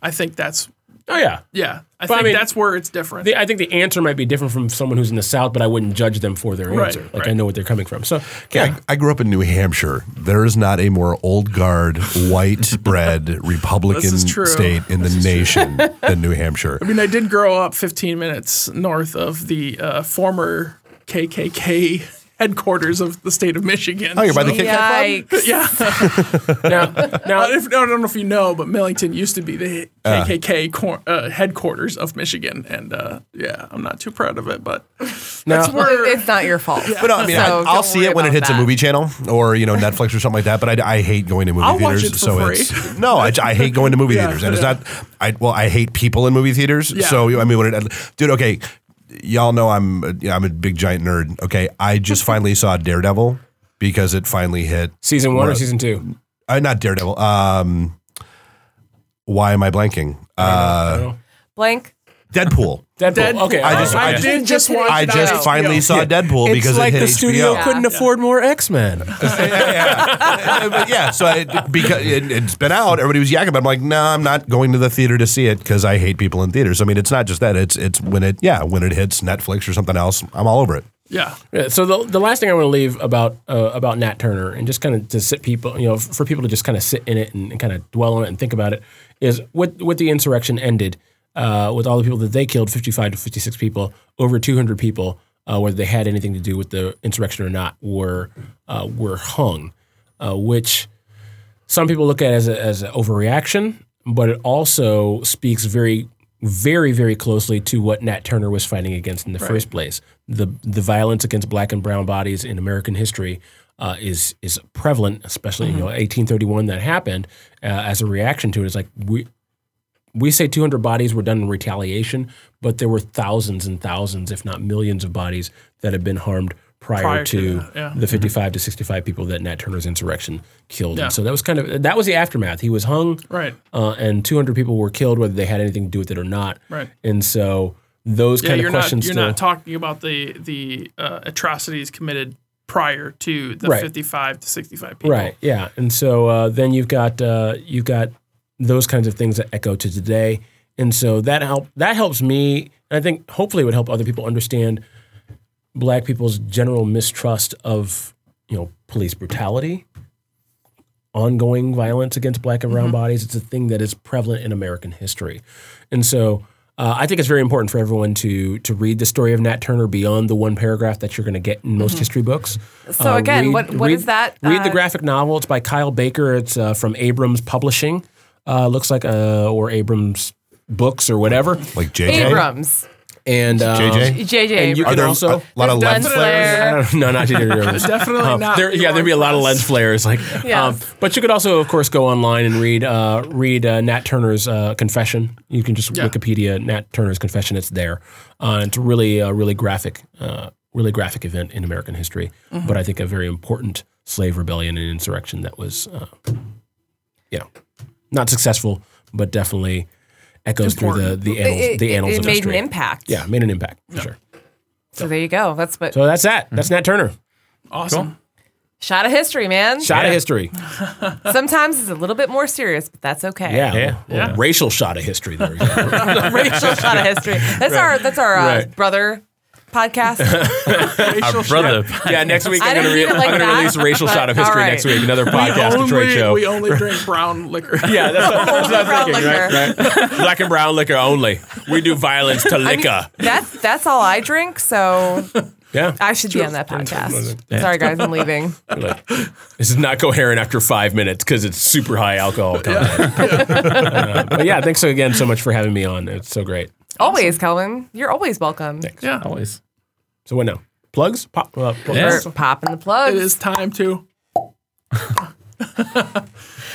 I think that's Oh yeah. yeah. I But I think mean, that's where it's different. The, I think the answer might be different from someone who's in the South, but I wouldn't judge them for their Right, answer. Like I know what they're coming from. So yeah, I, I grew up in New Hampshire. There is not a more old guard, white bread Republican This is true. state in the nation than New Hampshire. I mean, I did grow up 15 minutes north of the uh, former KKK headquarters of the state of Michigan. Oh, you're by the so- Kit Kat Club? Yeah. now, I now don't I don't know if you know, but Millington used to be the KKK cor- uh, headquarters of Michigan, and uh, yeah, I'm not too proud of it, but now, Well, it's not your fault. But no, I mean, So I, I'll see it when it about hits a movie channel or you know Netflix or something like that. But I, I hate going to movie I'll watch theaters. it for so free. it's no, I, I hate going to movie Yeah, theaters, and it's not. I well, I hate people in movie theaters. Yeah. So I mean, when it, dude, okay, y'all know I'm a- yeah, I'm a big giant nerd. Okay, I just finally saw Daredevil because it finally hit. season one or season two? Uh, not Daredevil. Um, why am I blanking? Uh, Blank. Deadpool. Deadpool. Deadpool. Okay, I all just- right. I I did just watch. I just on finally HBO. saw Deadpool It's because like it hit the studio HBO. couldn't afford more X Men. yeah, but yeah. So it, because it, it's been out, everybody was yakking. But I'm like, no, I'm not going to the theater to see it because I hate people in theaters. I mean, it's not just that. It's it's when it yeah when it hits Netflix or something else, I'm all over it. Yeah. Yeah, so the, the last thing I want to leave about uh, about Nat Turner and just kind of to sit people, you know, f- for people to just kind of sit in it and, and kind of dwell on it and think about it is with with the insurrection ended, uh, with all the people that they killed, 55 to 56 people, over 200 people, uh, whether they had anything to do with the insurrection or not, were uh, were hung, uh, which some people look at as a, as an overreaction, but it also speaks very, very, very closely to what Nat Turner was fighting against in the first place. The the violence against black and brown bodies in American history uh, is is prevalent, especially you know 1831 that happened uh, as a reaction to it. It's like we. We say 200 bodies were done in retaliation, but there were thousands and thousands, if not millions, of bodies that had been harmed prior, Prior to to, yeah. the 55 to 65 people that Nat Turner's insurrection killed. Yeah. And so that was kind of that was the aftermath. He was hung, Right. uh, and 200 people were killed, whether they had anything to do with it or not. Right. And so those Yeah, kind of not questions. you're still. not talking about the the uh, atrocities committed prior to the Right. 55 to 65 people. Right. Yeah. And so uh, then you've got uh, you've got those kinds of things that echo to today, and so that help that helps me, and I think hopefully it would help other people understand Black people's general mistrust of you know police brutality, ongoing violence against Black and brown bodies. It's a thing that is prevalent in American history, and so. Uh, I think it's very important for everyone to to read the story of Nat Turner beyond the one paragraph that you're going to get in most history books. So Uh, again, read- what what read- is that? Read the Uh, graphic novel. It's by Kyle Baker. It's uh, from Abrams Publishing. Uh, looks like uh, or Abrams Books or whatever. Like JJ. Abrams, And uh, JJ? JJ. And you Are can there also a lot of lens lens flares? I don't- no, not JJ Abrams. Definitely Um, not. there, yeah, there'd be a lot of lens flares. Like, Yes. um, but you could also, of course, go online and read uh, read uh, Nat Turner's uh, confession. You can just Yeah. Wikipedia Nat Turner's confession. It's there. Uh, it's a really, uh, really graphic, uh, really graphic event in American history. Mm-hmm. But I think a very important slave rebellion and insurrection that was, uh, you know, not successful, but definitely echoes through the the annals, It, the it- annals it of made history. an impact. Yeah, made an impact for sure. So there you go. That's what So that's that. That's Nat Turner. Awesome. shot of history, man. Shot of history. Sometimes it's a little bit more serious, but that's okay. Yeah. Yeah. Well, Racial shot of history there. Racial shot of history. That's our that's our uh, Right. brother podcast. Our brother. yeah, next week I I'm going didn't to mean it like to that, release racial shot of history right. next week. Another We podcast Detroit show. we only drink brown liquor. yeah, that's what, that's what I'm thinking. Right, right. Black and brown liquor only. We do violence to I mean, liquor. that's that's all I drink, so yeah. I should be on that podcast. Sorry guys, I'm leaving. Like, this is not coherent after five minutes because it's super high alcohol content. Uh, but yeah, thanks again so much for having me on. It's so great. Always, Kelvin. You're always welcome. Thanks. Yeah. Always. So what now? Plugs? Pop. Uh, plugs? Yeah. We're popping the plugs. It is time to.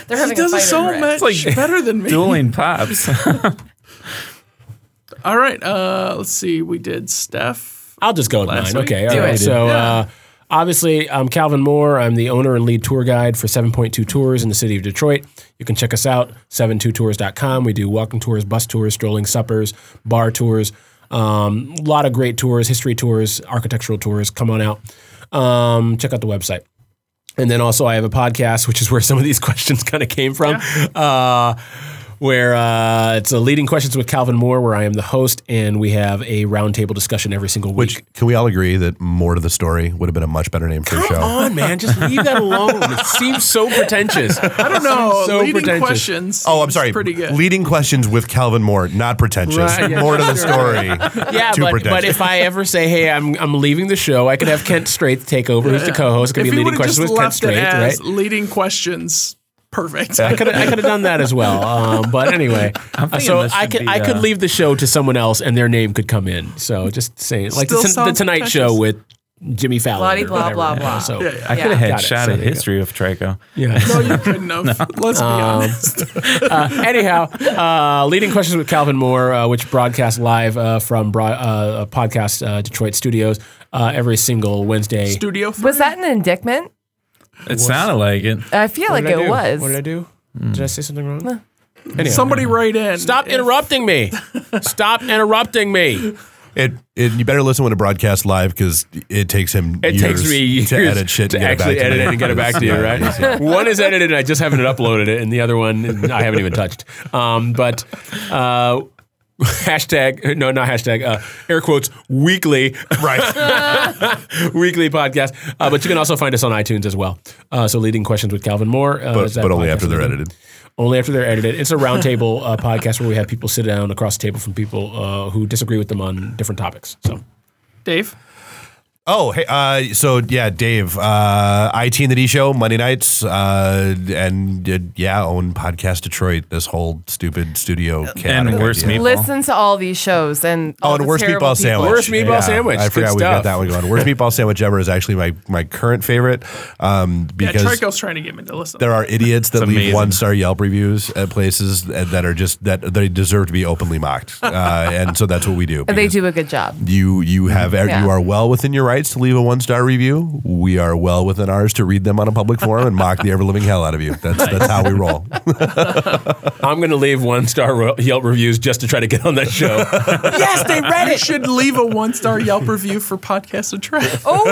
They're having He does it so over it. much better than me. Dueling pops. All right. Uh, let's see. We did Steph. I'll just go with mine. week? Okay. All Do right. it. So, Yeah. uh, obviously, I'm Calvin Moore. I'm the owner and lead tour guide for 7.2 Tours in the city of Detroit. You can check us out, 72tours.com. We do walking tours, bus tours, strolling suppers, bar tours. Um, a lot of great tours, history tours, architectural tours. Come on out. Um, check out the website. And then also, I have a podcast, which is where some of these questions kind of came from. Uh, where uh, it's a leading questions with Calvin Moore, where I am the host, and we have a roundtable discussion every single week. Which can we all agree that more to the story would have been a much better name for the Come show? on, man, just leave that alone. It seems so pretentious. I don't know. So leading pretentious. questions. Oh, I'm sorry. Pretty good. Leading questions with Calvin Moore, not pretentious. Right, yeah. More to the story. Yeah, Too but, pretentious. but if I ever say, "Hey, I'm I'm leaving the show," I could have Kent Straith take over as the co-host. It could if be leading questions with Kent Straith, right? leading questions, perfect. I could I could have done that as well. Um, but anyway, thinking so I could be, I could uh, leave the show to someone else, and their name could come in. So just saying, like the, the sounds Tonight Show with Jimmy Fallon. Bloody or blah, blah, yeah, blah. So Yeah, I yeah. could Yeah. have had Got it. shot So of there history of Trico. yeah. no, you couldn't have. Let's be Um, honest. uh, anyhow, uh, leading questions with Calvin Moore, uh, which broadcast live uh, from bro- uh, podcast uh, Detroit studios uh, every single Wednesday. Studio. Was that an indictment? It sounded like it. I feel What like did I it do? was. What did I do? Did I say something wrong? Anyhow. Somebody write in. Stop If- interrupting me! Stop interrupting me! It, it, you better listen when it broadcasts live because it takes him It years takes me years to edit shit to and get actually it back edit to it me. and get it back to you, Yeah, right? yeah. One is edited and I just haven't uploaded it, and the other one I haven't even touched. Um, but uh, hashtag no, not hashtag uh, air quotes weekly Right. weekly podcast. Uh, but you can also find us on iTunes as well. Uh, so leading questions with Calvin Moore, uh, but, but only after they're leading? edited. Only after they're edited. It's a roundtable uh, podcast where we have people sit down across the table from people uh, who disagree with them on different topics. So. Dave. Oh, hey, uh, so yeah, Dave, uh, IT and the D show Monday nights, uh, and uh, yeah, own podcast Detroit. This whole stupid studio chaotic And worse idea. meatball. Listen to all these shows and Oh, and worst meatball people. sandwich. Worst meatball sandwich. I Good forgot we got that one going. Worst meatball sandwich ever is actually my my current favorite um, Yeah, because Trico's trying to get me to listen. there are idiots that leave one star Yelp reviews at places that that are just that they deserve to be openly mocked, uh, and so that's what we do. And they do a good job. You you have Yeah. you are well within your rights rights to leave a one star review. We are well within ours to read them on a public forum and mock the ever living hell out of you. That's that's how we roll. I'm going to leave one star Yelp reviews just to try to get on that show. yes, they read You should leave a one star Yelp review for Podcast of Trey. Oh,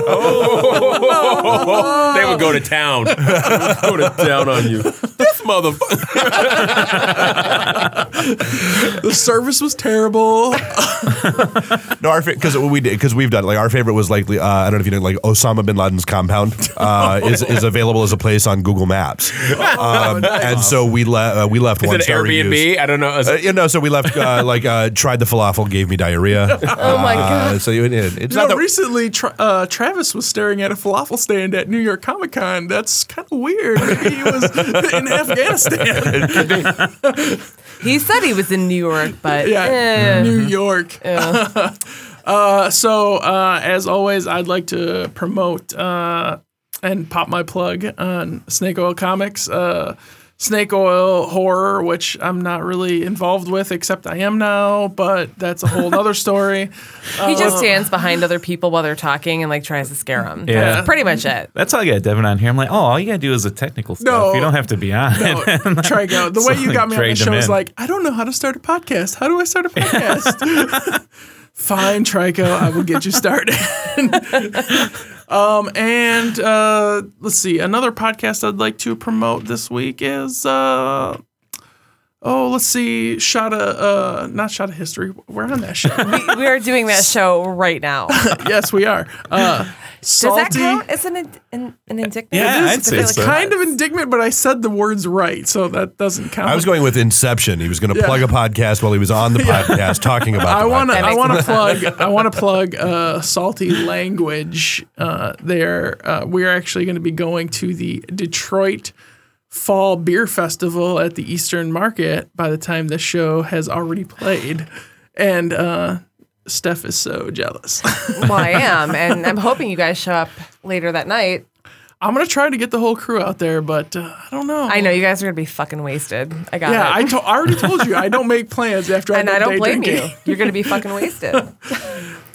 they would go to town. go to town on you. This motherfucker. The service was terrible. No, our because we did because we've done like our favorite was like uh, I don't know if you know like Osama bin Laden's compound uh, is is available as a place on Google Maps, um, and so we le- uh, we left Is one it star Airbnb? reviews. I don't know. Is Uh, it- you know, so we left uh, like uh, tried the falafel, gave me diarrhea. oh my god. so you, it, it's You not know, that recently Tra- uh, Travis was staring at a falafel stand at New York Comic Con. That's kind of weird. Maybe he was in Afghanistan. He said he was in New York, but Yeah, eh. New York. Uh, so, uh, as always, I'd like to promote uh, and pop my plug on Snake Oil Comics. Uh, Snake Oil Horror, which I'm not really involved with, except I am now, but that's a whole other story. he just stands behind other people while they're talking and like tries to scare them. Yeah. That's pretty much it. That's how I got Devin on here. I'm like, oh, all you gotta do is the technical stuff. No. you don't have to be on No, it. Trigo. The way So, you got me on the show is in. like, I don't know how to start a podcast. How do I start a podcast? Fine, Trico, I will get you started. um, and uh, let's see, another podcast I'd like to promote this week is uh, oh, let's see, shot of uh, not shot of history. We're on that show. We, we are doing that show right now. yes, we are. Uh, Does salty. that count as an an, an indictment? Yeah, It is? I'd say I so. Kind of indignant, but I said the words right, so that doesn't count. I was going with Inception. He was going to Yeah. plug a podcast while he was on the podcast talking about. I want to. I want to plug. I want to plug uh, salty language. Uh, there, uh, we're actually going to be going to the Detroit Fall Beer Festival at the Eastern Market by the time this show has already played, and uh, Steph is so jealous. Well, I am, and I'm hoping you guys show up later that night. I'm gonna try to get the whole crew out there, but uh, I don't know. I know you guys are gonna be fucking wasted. I got Yeah, I, it. to- I already told you I don't make plans after I and I don't blame drinking. you. You're gonna be fucking wasted.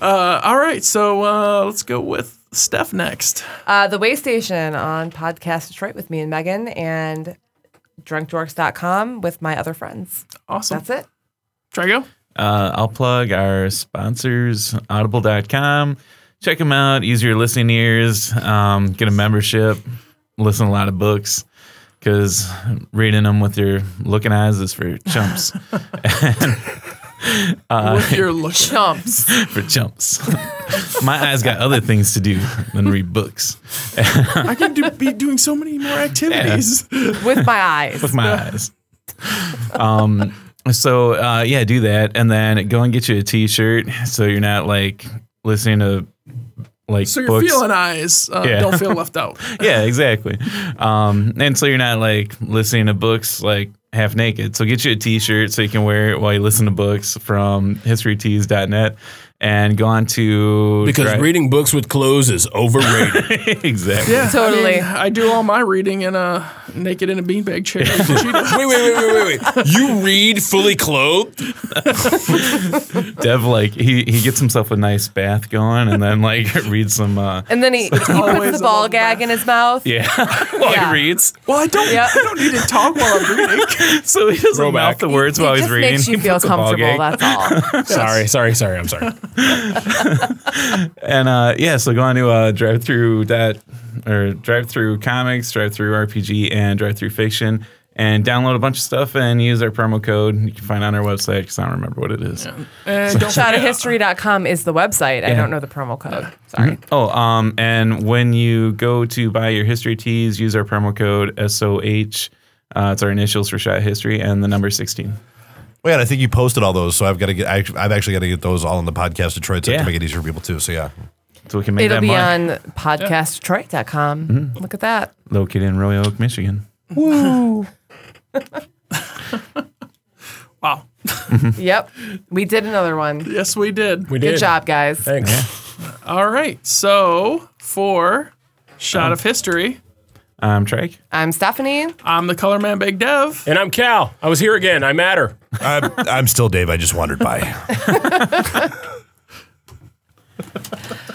Uh, all right, so uh, let's go with Steph next. Uh, the Way Station on Podcast Detroit with me and Megan, and drunkdorks.com with my other friends. Awesome. That's it. Trigo. Uh, I'll plug our sponsors, audible.com. Check them out. Use your listening ears. Um, get a membership. Listen to a lot of books because reading them with your looking eyes is for chumps. with your look. Chumps. for chumps. My eyes got other things to do than read books I can do, be doing so many more activities. with my eyes. with my eyes. Um, so uh, yeah, do that, and then go and get you a T-shirt so you're not like listening to like So you're books. feeling eyes. Uh, Yeah. Don't feel left out. yeah, exactly. Um, and so you're not like listening to books like half naked. So get you a t-shirt so you can wear it while you listen to books from historytees.net and go on to because Dri- reading books with clothes is overrated. exactly. Yeah, Totally. I, mean, I do all my reading in a naked in a beanbag chair. That's what you do. wait, wait, wait, wait, wait, wait. You read fully clothed? Dev like he he gets himself a nice bath going and then like reads some uh And then he, he puts the a ball little gag in his mouth. yeah while Yeah. he reads. Well, I don't. Yep. I don't need to talk while I'm reading. So he doesn't Throwback. mouth the words while it he's just reading. makes you He feel puts a ball comfortable. That's all. Sorry, sorry, sorry. I'm sorry. And uh, yeah, so go on to uh, drive through that or DriveThruComics, drive through RPG, and DriveThruFiction, and download a bunch of stuff and use our promo code. You can find it on our website because I don't remember what it is. And don't Shotofhistory.com is the website. I don't know the promo code. Sorry. Oh, um, and when you go to buy your history tees, use our promo code SOH. Uh, it's our initials for Shot History and the number 16. Well, yeah, I think you posted all those, so I've got to get. I, I've actually got to get those all in the podcast Detroit so Yeah. to make it easier for people too. So yeah, So we can make It'll that be money. on podcastdetroit.com. Mm-hmm. Look at that. Located in Royal Oak, Michigan. Woo. Wow. Mm-hmm. Yep. We did another one. Yes, we did. We did. Good job, guys. Thanks. All right. So for shot um, of history, I'm Trey. I'm Stephanie. I'm the color man, Big Dev. And I'm Cal. I was here again. I matter. I'm, I'm still Dave. I just wandered by.